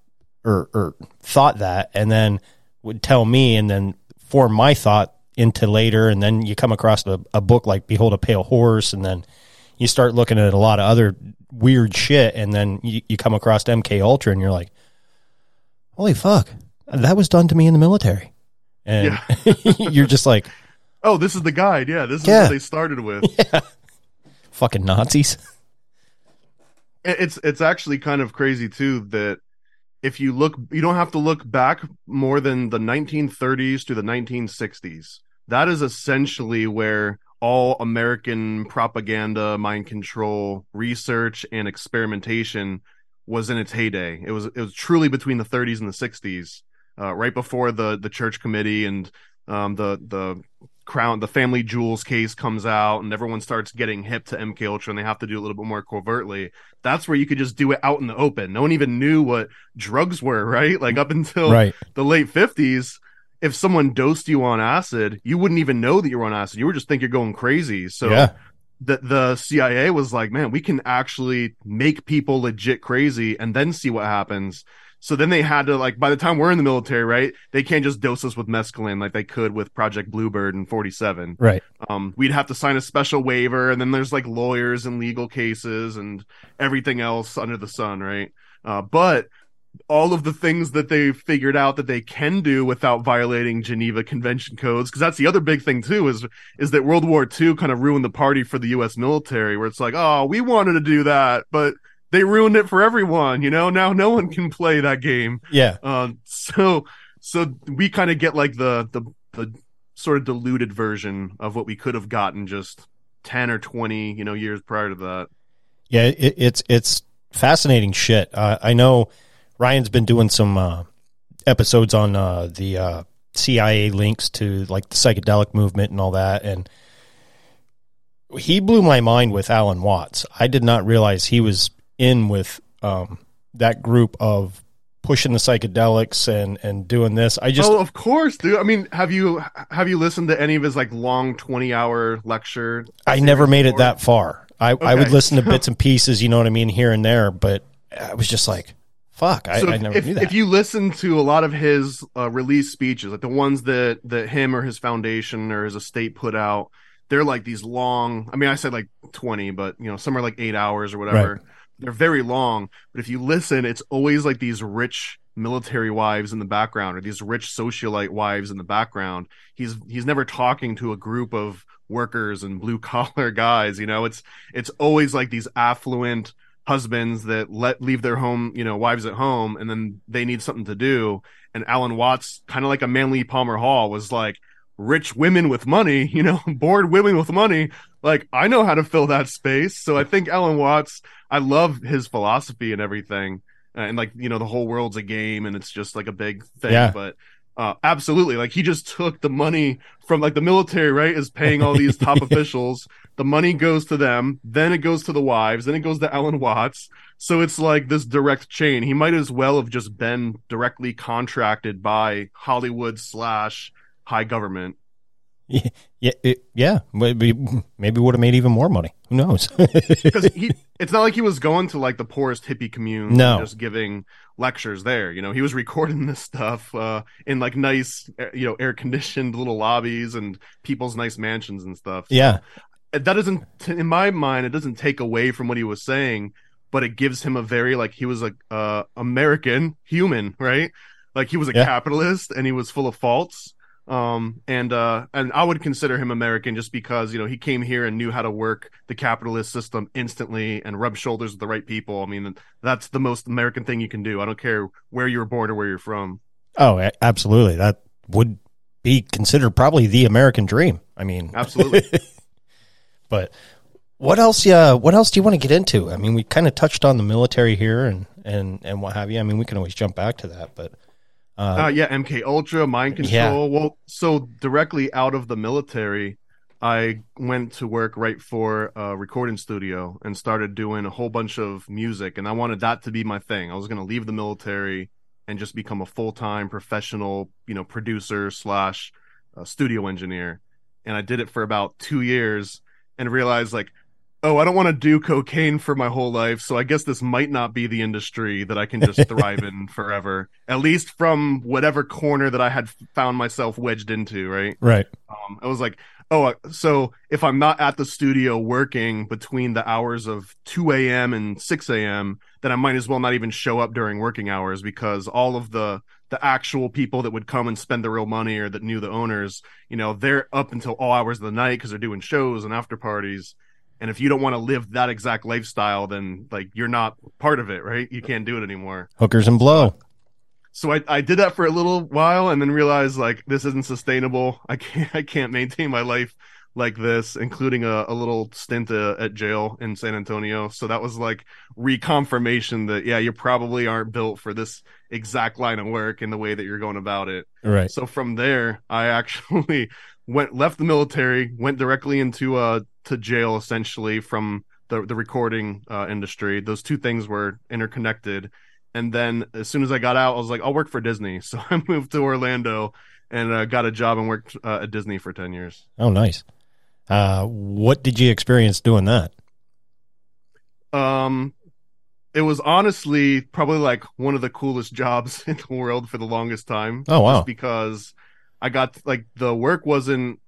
or or thought that and then would tell me. And then form my thought into later and then you come across a, a book like behold a pale horse and then you start looking at a lot of other weird shit and then you, you come across mk ultra and you're like holy fuck that was done to me in the military and you're just like Oh, this is the guide. Yeah, this is Yeah. what they started with. fucking nazis It's it's actually kind of crazy too that if you look, you don't have to look back more than the 1930s to the 1960s. That is essentially where all American propaganda, mind control, research, and experimentation was in its heyday. It was it was truly between the 30s and the 60s, uh, right before the the church committee and um, the the crown the family jewels case comes out and everyone starts getting hip to MK Ultra and they have to do it a little bit more covertly. That's where you could just do it out in the open. No one even knew what drugs were, right? Like up until right the late 50s, if someone dosed you on acid, you wouldn't even know that you were on acid. You would just think you're going crazy. So yeah the the CIA was like, man, we can actually make people legit crazy and then see what happens. So then they had to like by the time we're in the military, right? They can't just dose us with mescaline like they could with Project Bluebird and 47. right Um, we'd have to sign a special waiver, and then there's like lawyers and legal cases and everything else under the sun, right? Uh, but all of the things that they figured out that they can do without violating Geneva Convention codes, because that's the other big thing too, is is that World War II kind of ruined the party for the U.S. military, where it's like, oh, we wanted to do that, but they ruined it for everyone. You know, now no one can play that game. yeah Um, so so we kind of get like the the the sort of diluted version of what we could have gotten just ten or twenty, you know, years prior to that. Yeah, it, it's it's fascinating shit. Uh, I know Ryan's been doing some uh, episodes on uh, the uh, CIA links to like the psychedelic movement and all that, and he blew my mind with Alan Watts. I did not realize he was in with um, that group of pushing the psychedelics and and doing this. I just oh, of course, dude. I mean, have you have you listened to any of his like long twenty hour lecture? I never made it that far. I, I would listen to bits and pieces, you know what I mean, here and there, but I was just like, fuck, I, so I never if, knew that. if you listen to a lot of his uh, release speeches, like the ones that that him or his foundation or his estate put out, they're like these long. I mean, I said like twenty, but you know, some are like eight hours or whatever. They're very long, but if you listen, it's always like these rich military wives in the background or these rich socialite wives in the background. He's he's never talking to a group of workers and blue collar guys. You know, it's it's always like these affluent husbands that let leave their home, you know, wives at home, and then they need something to do. And Alan Watts, kind of like a Manly Palmer Hall, was like rich women with money, you know, bored women with money. Like I know how to fill that space. So I think Alan Watts, I love his philosophy and everything, and like you know, the whole world's a game, and it's just like a big thing. Yeah. But uh, absolutely, like he just took the money from like the military, right? Is paying all these top officials. The money goes to them, then it goes to the wives, then it goes to Alan Watts. So it's like this direct chain. He might as well have just been directly contracted by Hollywood slash high government. Yeah, it, yeah, maybe maybe would have made even more money. Who knows? Because it's not like he was going to like the poorest hippie commune, No. just giving lectures there. You know, he was recording this stuff uh, in like nice, you know, air conditioned little lobbies and people's nice mansions and stuff. yeah, that doesn't in my mind it doesn't take away from what he was saying but it gives him a very like he was a uh, american human right like he was a Yeah. capitalist and he was full of faults um and uh and i would consider him american just because you know he came here and knew how to work the capitalist system instantly and rub shoulders with the right people i mean that's the most american thing you can do i don't care where you were born or where you're from oh, absolutely. That would be considered probably the American dream. I mean, absolutely But what else? Yeah, what else do you want to get into? I mean, we kind of touched on the military here and and and what have you. I mean, we can always jump back to that, but Uh, yeah, MK Ultra, mind Yeah. control. Well, so directly out of the military, I went to work right for a recording studio and started doing a whole bunch of music, and I wanted that to be my thing. I was going to leave the military and just become a full time professional, you know, producer slash uh, studio engineer. And I did it for about two years and realized like, oh, I don't want to do cocaine for my whole life, so I guess this might not be the industry that I can just thrive in forever. At least from whatever corner that I had found myself wedged into, right? right. Um, I was like, oh, uh, so if I'm not at the studio working between the hours of 2 a.m. and 6 a.m., then I might as well not even show up during working hours because all of the the actual people that would come and spend the real money or that knew the owners, you know, they're up until all hours of the night because they're doing shows and after parties. And if you don't want to live that exact lifestyle, then like you're not part of it, right? You can't do it anymore Hookers and blow. so I, I did that for a little while and then realized like this isn't sustainable. I can't I can't maintain my life like this, including a, a little stint uh, at jail in San Antonio. So that was like reconfirmation that yeah, you probably aren't built for this exact line of work and the way that you're going about it. Right. So from there, I actually went left the military, went directly into uh to jail essentially from the the recording uh, industry. Those two things were interconnected. And then as soon as I got out, I was like, I'll work for Disney. So I moved to Orlando and uh, got a job and worked uh, at Disney for ten years. Oh, nice. Uh, what did you experience doing that? Um, it was honestly probably like one of the coolest jobs in the world for the longest time. Oh, wow. Just because I got like the work wasn't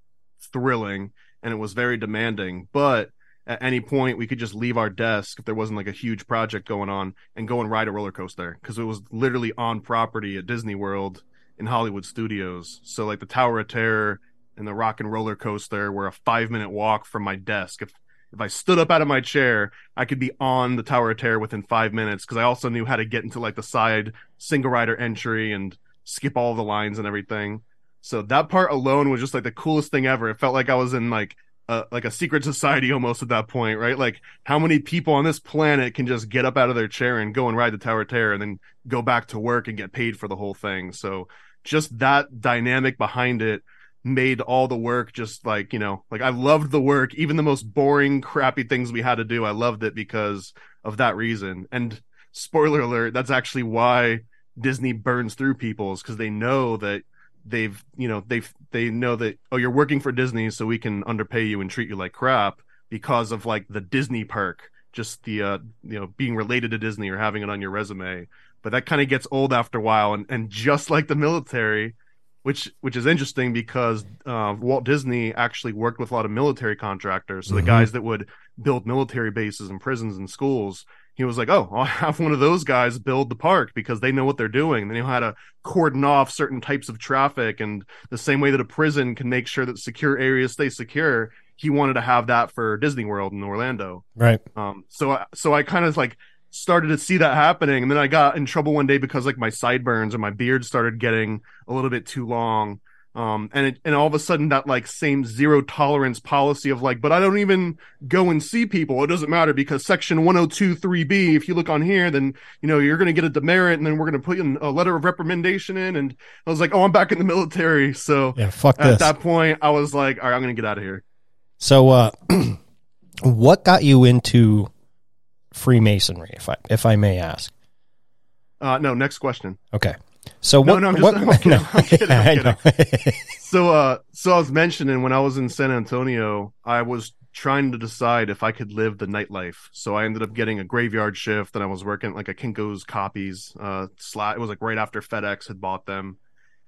thrilling and it was very demanding, but at any point we could just leave our desk if there wasn't like a huge project going on and go and ride a roller coaster because it was literally on property at Disney World in Hollywood Studios. So like the Tower of Terror and the Rock and Roller Coaster were a five minute walk from my desk. If if I stood up out of my chair, I could be on the Tower of Terror within five minutes because I also knew how to get into like the side single rider entry and skip all the lines and everything. So that part alone was just like the coolest thing ever. It felt like I was in like a, like a secret society almost at that point, right? Like how many people on this planet can just get up out of their chair and go and ride the Tower of Terror and then go back to work and get paid for the whole thing. So just that dynamic behind it made all the work just like you know like i loved the work even the most boring crappy things we had to do i loved it because of that reason and spoiler alert that's actually why disney burns through people is because they know that they've you know they've they know that oh you're working for disney so we can underpay you and treat you like crap because of like the disney perk just the uh you know being related to disney or having it on your resume but that kind of gets old after a while. And and just like the military, which which is interesting because uh, Walt Disney actually worked with a lot of military contractors, so Mhm. the guys that would build military bases and prisons and schools. He was like, "Oh, I'll have one of those guys build the park because they know what they're doing. They know how to cordon off certain types of traffic, and the same way that a prison can make sure that secure areas stay secure. He wanted to have that for Disney World in Orlando. Right. Um, so I, so I kind of like started to see that happening, and then I got in trouble one day because like my sideburns and my beard started getting a little bit too long. Um, and it, and all of a sudden that like same zero tolerance policy of like, but I don't even go and see people. It doesn't matter because section 1023B, if you look on here, then, you know, you're going to get a demerit and then we're going to put in a letter of recommendation in. And I was like, oh, I'm back in the military. So Yeah. Fuck at this. that point, I was like, all right, I'm going to get out of here. So, uh, what got you into Freemasonry, if I if I may ask? Uh, no, next question. Okay. So what? no, I'm just- what I'm kidding, no, I'm kidding. So, uh, so I was mentioning when I was in San Antonio, I was trying to decide if I could live the nightlife. So I ended up getting a graveyard shift, and I was working like a Kinko's copies. Uh, slot. It was like right after FedEx had bought them,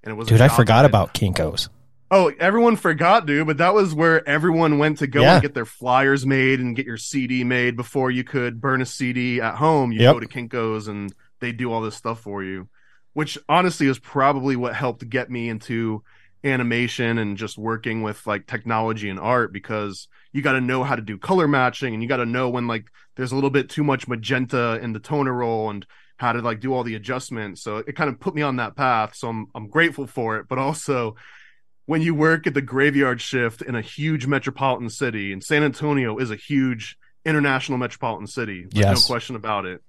and it was. Dude, I forgot about Kinkos. Oh, everyone forgot, dude. But that was where everyone went to go Yeah. and get their flyers made and get your CD made before you could burn a CD at home. You Yep. go to Kinko's and they do all this stuff for you, which honestly is probably what helped get me into animation and just working with like technology and art because you got to know how to do color matching and you got to know when like there's a little bit too much magenta in the toner roll and how to like do all the adjustments. So it kind of put me on that path. So I'm I'm grateful for it, but also when you work at the graveyard shift in a huge metropolitan city, and San Antonio is a huge international metropolitan city, like, Yes. no question about it.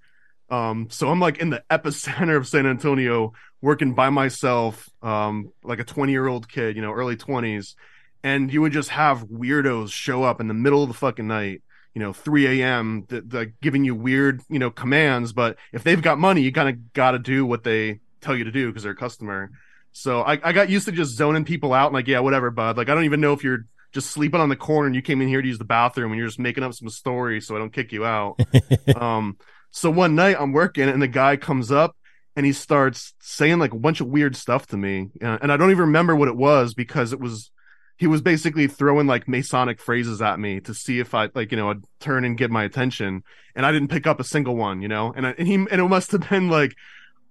Um, so I'm like in the epicenter of San Antonio, working by myself, um, like a 20 year old kid, you know, early 20s, and you would just have weirdos show up in the middle of the fucking night, you know, 3 a.m. That like giving you weird, you know, commands. But if they've got money, you kind of got to do what they tell you to do because they're a customer. So I, I got used to just zoning people out and like, yeah, whatever, bud. Like I don't even know if you're just sleeping on the corner and you came in here to use the bathroom and you're just making up some story so I don't kick you out. um, so one night I'm working and the guy comes up and he starts saying like a bunch of weird stuff to me, and I don't even remember what it was because it was he was basically throwing like Masonic phrases at me to see if I like you know I'd turn and get my attention, and I didn't pick up a single one, you know, and I, and he and it must have been like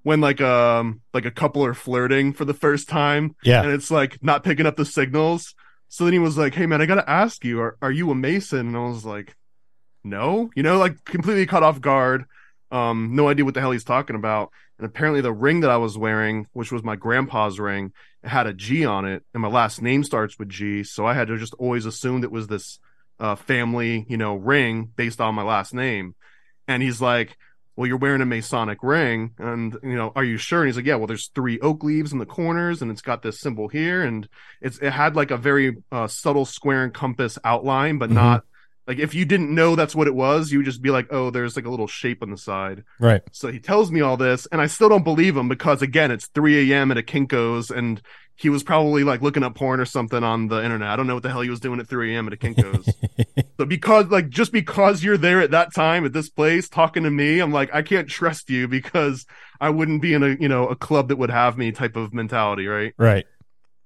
when like um like a couple are flirting for the first time Yeah. and it's like not picking up the signals. So then he was like, "Hey man, I gotta ask you, are are you a Mason?" And I was like, "No," you know, like completely caught off guard. Um, no idea what the hell he's talking about. And apparently, the ring that I was wearing, which was my grandpa's ring, it had a G on it, and my last name starts with G. So I had to just always assume it was this uh, family, you know, ring based on my last name. And he's like, well, you're wearing a Masonic ring, and you know, are you sure? And he's like, yeah. Well, there's three oak leaves in the corners, and it's got this symbol here, and it's it had like a very uh, subtle square and compass outline, but Mhm. not like if you didn't know that's what it was, you would just be like, oh, there's like a little shape on the side. Right. So he tells me all this, and I still don't believe him because again, it's 3 a.m. at a Kinko's, and he was probably like looking up porn or something on the internet. I don't know what the hell he was doing at 3 a.m. at a Kinko's. so because like just because you're there at that time at this place talking to me, I'm like, I can't trust you because I wouldn't be in a you know a club that would have me type of mentality, right? Right.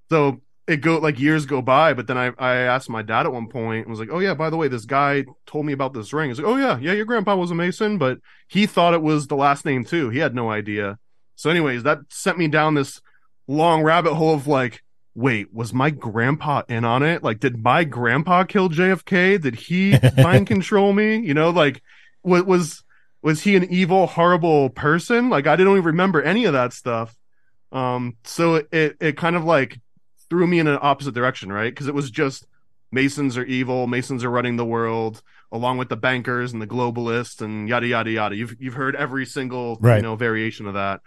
So it go like years go by, but then I I asked my dad at one point and was like, oh yeah, by the way, this guy told me about this ring. He's like, oh yeah, yeah, your grandpa was a Mason, but he thought it was the last name too. He had no idea. So, anyways, that sent me down this long rabbit hole of like, wait, was my grandpa in on it? Like, did my grandpa kill JFK? Did he mind control me? You know, like, was was was he an evil, horrible person? Like, I didn't even remember any of that stuff. Um, so it it kind of like threw me in an opposite direction, right? Because it was just Masons are evil, Masons are running the world, along with the bankers and the globalists and yada yada yada. You've you've heard every single Right. you know variation of that,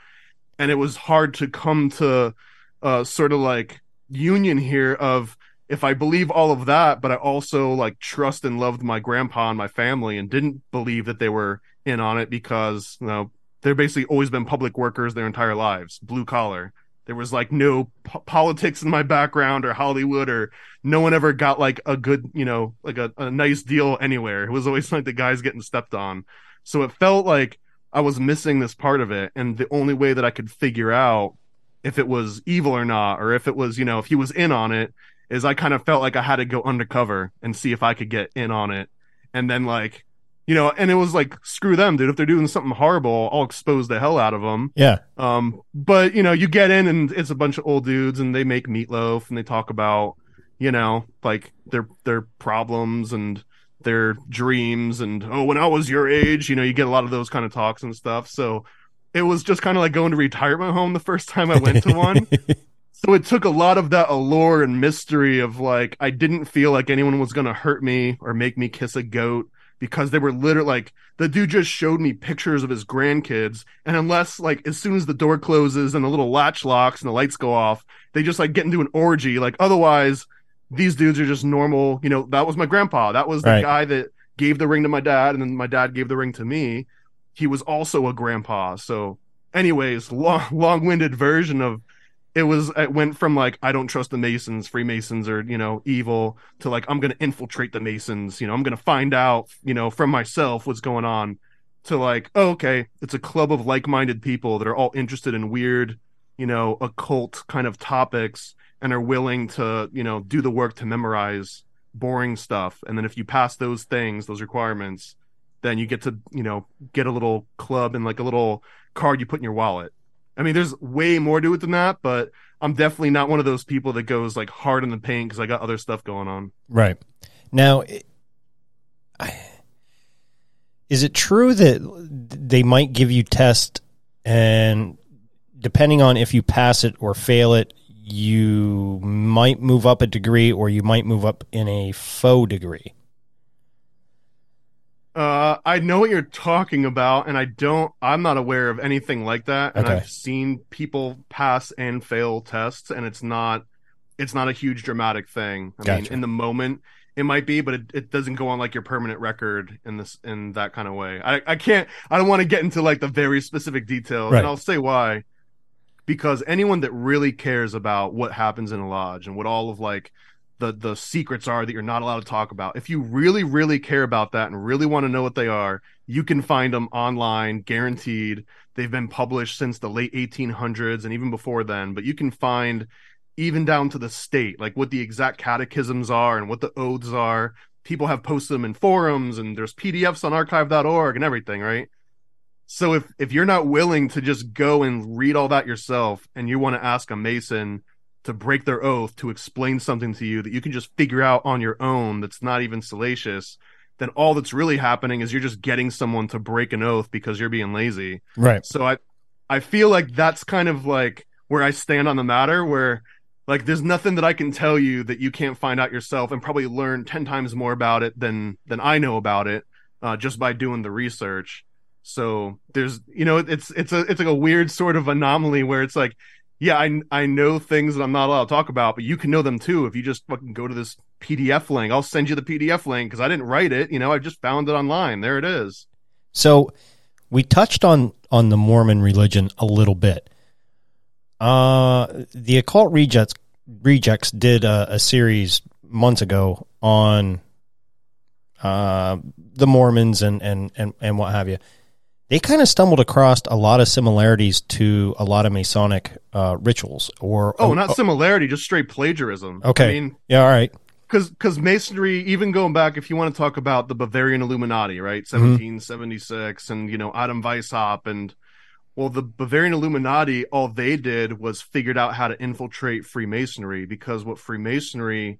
and it was hard to come to uh, sort of like union here of if I believe all of that, but I also like trust and loved my grandpa and my family and didn't believe that they were in on it because you know they're basically always been public workers their entire lives, blue collar. There was like no po- politics in my background or Hollywood or no one ever got like a good, you know, like a, a nice deal anywhere. It was always like the guys getting stepped on. So it felt like I was missing this part of it. And the only way that I could figure out if it was evil or not, or if it was, you know, if he was in on it, is I kind of felt like I had to go undercover and see if I could get in on it. And then, like, you know, and it was like, screw them, dude. If they're doing something horrible, I'll expose the hell out of them. Yeah. Um, but you know, you get in and it's a bunch of old dudes and they make meatloaf and they talk about, you know, like their their problems and their dreams and oh, when I was your age, you know, you get a lot of those kind of talks and stuff. So it was just kind of like going to retirement home the first time I went to one. so it took a lot of that allure and mystery of like I didn't feel like anyone was gonna hurt me or make me kiss a goat because they were literally like the dude just showed me pictures of his grandkids and unless like as soon as the door closes and the little latch locks and the lights go off they just like get into an orgy. Like otherwise these dudes are just normal you know that was my grandpa. That was the Right. guy that gave the ring to my dad and then my dad gave the ring to me. He was also a grandpa. So anyways long long-winded version of it was it went from like I don't trust the Masons, Freemasons are, you know, evil to like I'm gonna infiltrate the Masons, you know, I'm gonna find out, you know, from myself what's going on to like, oh, okay, it's a club of like minded people that are all interested in weird, you know, occult kind of topics and are willing to, you know, do the work to memorize boring stuff. And then if you pass those things, those requirements, then you get to, you know, get a little club and like a little card you put in your wallet. I mean, there's way more to it than that, but I'm definitely not one of those people that goes like hard in the paint because I got other stuff going on. Right. Now, is it true that they might give you test and depending on if you pass it or fail it, you might move up a degree or you might move up in a faux degree? Uh, I know what you're talking about, and I don't. I'm not aware of anything like that. And Okay. I've seen people pass and fail tests, and it's not. It's not a huge dramatic thing. I mean, Gotcha. in the moment, it might be, but it, it doesn't go on like your permanent record in this in that kind of way. I I can't. I don't want to get into like the very specific details, Right. and I'll say why. Because anyone that really cares about what happens in a lodge and what all of like the the secrets are that you're not allowed to talk about. If you really really care about that and really want to know what they are, you can find them online, guaranteed. They've been published since the late 1800s and even before then, but you can find even down to the state, like what the exact catechisms are and what the oaths are. People have posted them in forums and there's PDFs on archive.org and everything, right? So if if you're not willing to just go and read all that yourself and you want to ask a mason to break their oath to explain something to you that you can just figure out on your own that's not even salacious, then all that's really happening is you're just getting someone to break an oath because you're being lazy. Right. So I I feel like that's kind of like where I stand on the matter where like there's nothing that I can tell you that you can't find out yourself and probably learn 10 times more about it than than I know about it uh, just by doing the research. So there's you know it's it's a it's like a weird sort of anomaly where it's like yeah I I know things that I'm not allowed to talk about but you can know them too if you just fucking go to this PDF link. I'll send you the PDF link because I didn't write it, you know, I just found it online. There it is. So we touched on on the Mormon religion a little bit. Uh, the occult rejects rejects did a, a series months ago on uh, the Mormons and, and and and what have you. They kind of stumbled across a lot of similarities to a lot of Masonic uh, rituals. Or Oh, not similarity, just straight plagiarism. Okay. I mean, yeah, all right, because because masonry even going back if you want to talk about the bavarian illuminati right 1776 and you know adam weishaupt and well the bavarian illuminati all they did was figured out how to infiltrate freemasonry because what freemasonry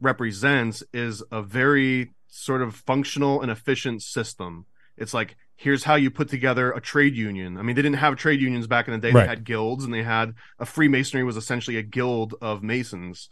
represents is a very sort of functional and efficient system it's like here's how you put together a trade union. I mean they didn't have trade unions back in the day. Right. they had guilds and they had a freemasonry was essentially a guild of masons.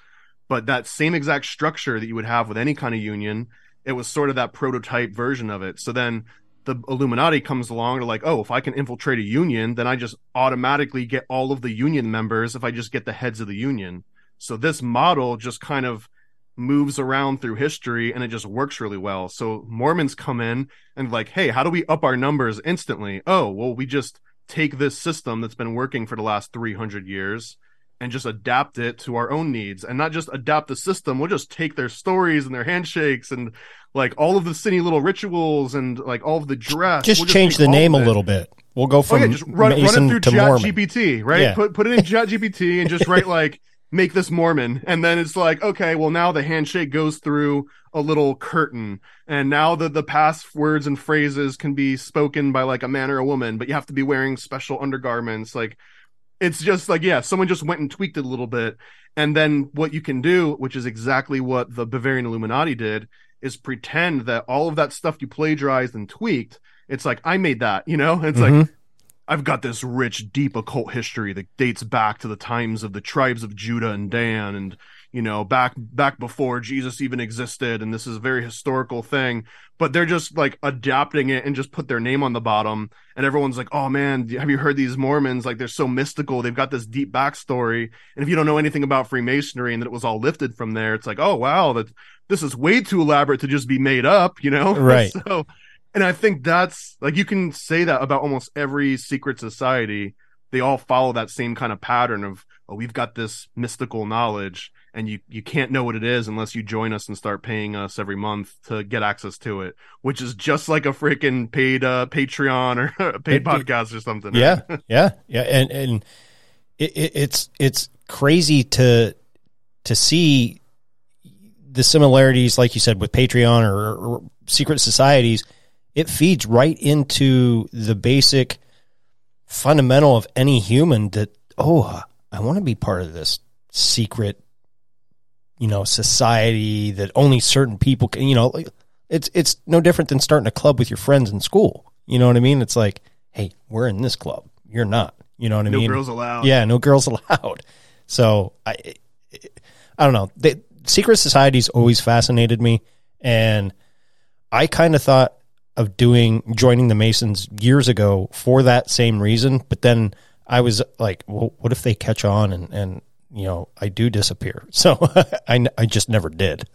But that same exact structure that you would have with any kind of union it was sort of that prototype version of it. So then the illuminati comes along to like oh if i can infiltrate a union then i just automatically get all of the union members if i just get the heads of the union. So this model just kind of moves around through history and it just works really well so mormons come in and like hey how do we up our numbers instantly oh well we just take this system that's been working for the last 300 years and just adapt it to our own needs and not just adapt the system. We'll just take their stories and their handshakes and like all of the silly little rituals and like all of the dress. Just We'll change the name a little bit. We'll go Oh from yeah, just run, run it through to Chat Mormon. GPT, right? Yeah. Put put it in Chat GPT and just write like make this Mormon, and then it's like okay, well now the handshake goes through a little curtain, and now the the passwords and phrases can be spoken by like a man or a woman, but you have to be wearing special undergarments. Like it's just like yeah, someone just went and tweaked it a little bit, and then what you can do, which is exactly what the Bavarian Illuminati did, is pretend that all of that stuff you plagiarized and tweaked. It's like I made that, you know. It's like Mhm. I've got this rich, deep occult history that dates back to the times of the tribes of Judah and Dan, and you know, back back before Jesus even existed, and this is a very historical thing. But they're just like adapting it and just put their name on the bottom, and everyone's like, "Oh man, have you heard these Mormons? Like they're so mystical. They've got this deep backstory, and if you don't know anything about Freemasonry and that it was all lifted from there, it's like, oh wow, that this is way too elaborate to just be made up, you know? Right. so and I think that's like you can say that about almost every secret society. They all follow that same kind of pattern of oh, we've got this mystical knowledge, and you you can't know what it is unless you join us and start paying us every month to get access to it, which is just like a freaking paid uh, Patreon or a paid it- podcast or something. yeah, yeah, yeah, and and it, it, it's it's crazy to to see the similarities, like you said, with Patreon or, or secret societies. It feeds right into the basic fundamental of any human that oh, I want to be part of this secret, you know, society that only certain people can. You know, it's it's no different than starting a club with your friends in school. You know what I mean? It's like, hey, we're in this club. You're not. You know what I No mean? girls allowed. Yeah, no girls allowed. So I, I don't know. The secret societies always fascinated me, and I kind of thought of doing joining the Masons years ago for that same reason. But then I was like, well, what if they catch on and and you know I do disappear? So I I just never did.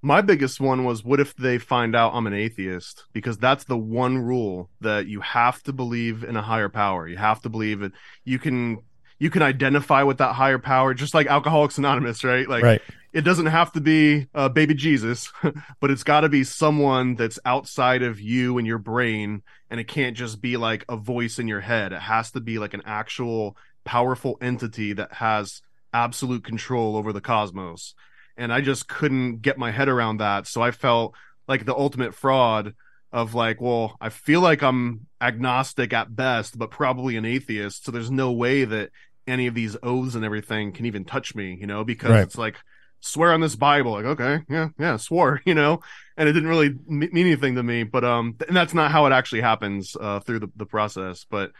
My biggest one was what if they find out I'm an atheist? Because that's the one rule that you have to believe in a higher power. You have to believe it. You can you can identify with that higher power, just like Alcoholics Anonymous, right? Like right. It doesn't have to be uh, baby Jesus, but it's got to be someone that's outside of you and your brain, and it can't just be like a voice in your head. It has to be like an actual powerful entity that has absolute control over the cosmos. And I just couldn't get my head around that, so I felt like the ultimate fraud of like, well, I feel like I'm agnostic at best, but probably an atheist. So there's no way that any of these oaths and everything can even touch me, you know, because Right. it's like swear on this Bible, like okay, yeah, yeah, swore, you know, and it didn't really mean anything to me. But um, and that's not how it actually happens uh, through the the process. But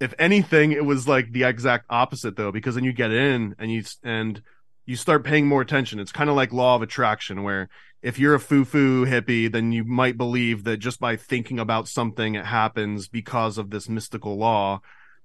if anything, it was like the exact opposite though, because then you get in and you and you start paying more attention. It's kind of like law of attraction, where if you're a foo-foo hippie, then you might believe that just by thinking about something, it happens because of this mystical law.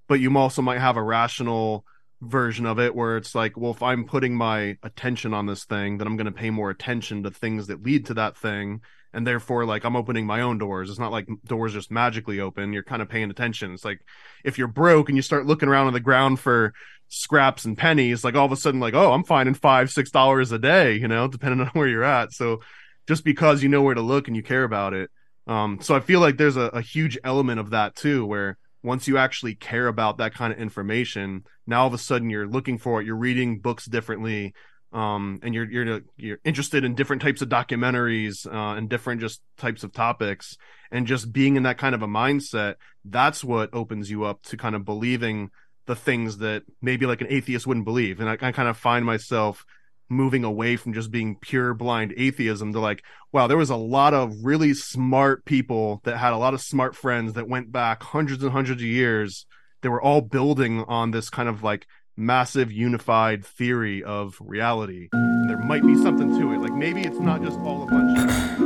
But you also might have a rational version of it where it's like, well, if I'm putting my attention on this thing, then I'm going to pay more attention to things that lead to that thing. And therefore, like, I'm opening my own doors. It's not like doors just magically open. You're kind of paying attention. It's like if you're broke and you start looking around on the ground for scraps and pennies, like all of a sudden, like, oh, I'm finding five, six dollars a day, you know, depending on where you're at. So just because you know where to look and you care about it. Um, so I feel like there's a, a huge element of that too, where once you actually care about that kind of information, now all of a sudden you're looking for it, you're reading books differently, um, and you're you're you're interested in different types of documentaries uh, and different just types of topics, and just being in that kind of a mindset, that's what opens you up to kind of believing the things that maybe like an atheist wouldn't believe, and I, I kind of find myself moving away from just being pure blind atheism to like wow there was a lot of really smart people that had a lot of smart friends that went back hundreds and hundreds of years they were all building on this kind of like massive unified theory of reality and there might be something to it like maybe it's not just all a bunch of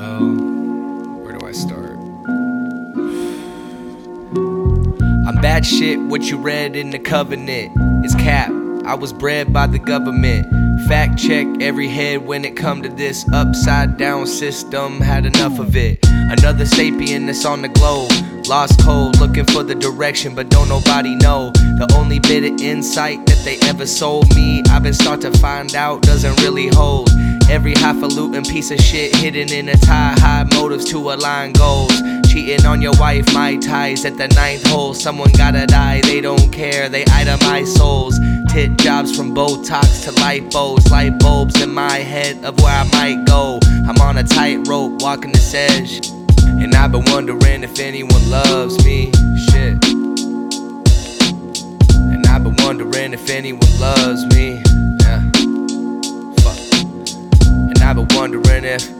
Well, where do I start? I'm bad shit. What you read in the covenant is cap. I was bred by the government. Fact check every head when it come to this upside down system. Had enough of it. Another sapien that's on the globe. Lost cold, looking for the direction, but don't nobody know. The only bit of insight that they ever sold me, I've been start to find out doesn't really hold. Every highfalutin piece of shit hidden in a tie, high motives to align goals. Cheating on your wife, my ties at the ninth hole. Someone gotta die, they don't care, they itemize souls. Tit jobs from Botox to lipos, light bulbs in my head of where I might go. I'm on a tightrope, walking this edge. And I've been wondering if anyone loves me. Shit. And I've been wondering if anyone loves me. Yeah. Fuck. And I've been wondering if.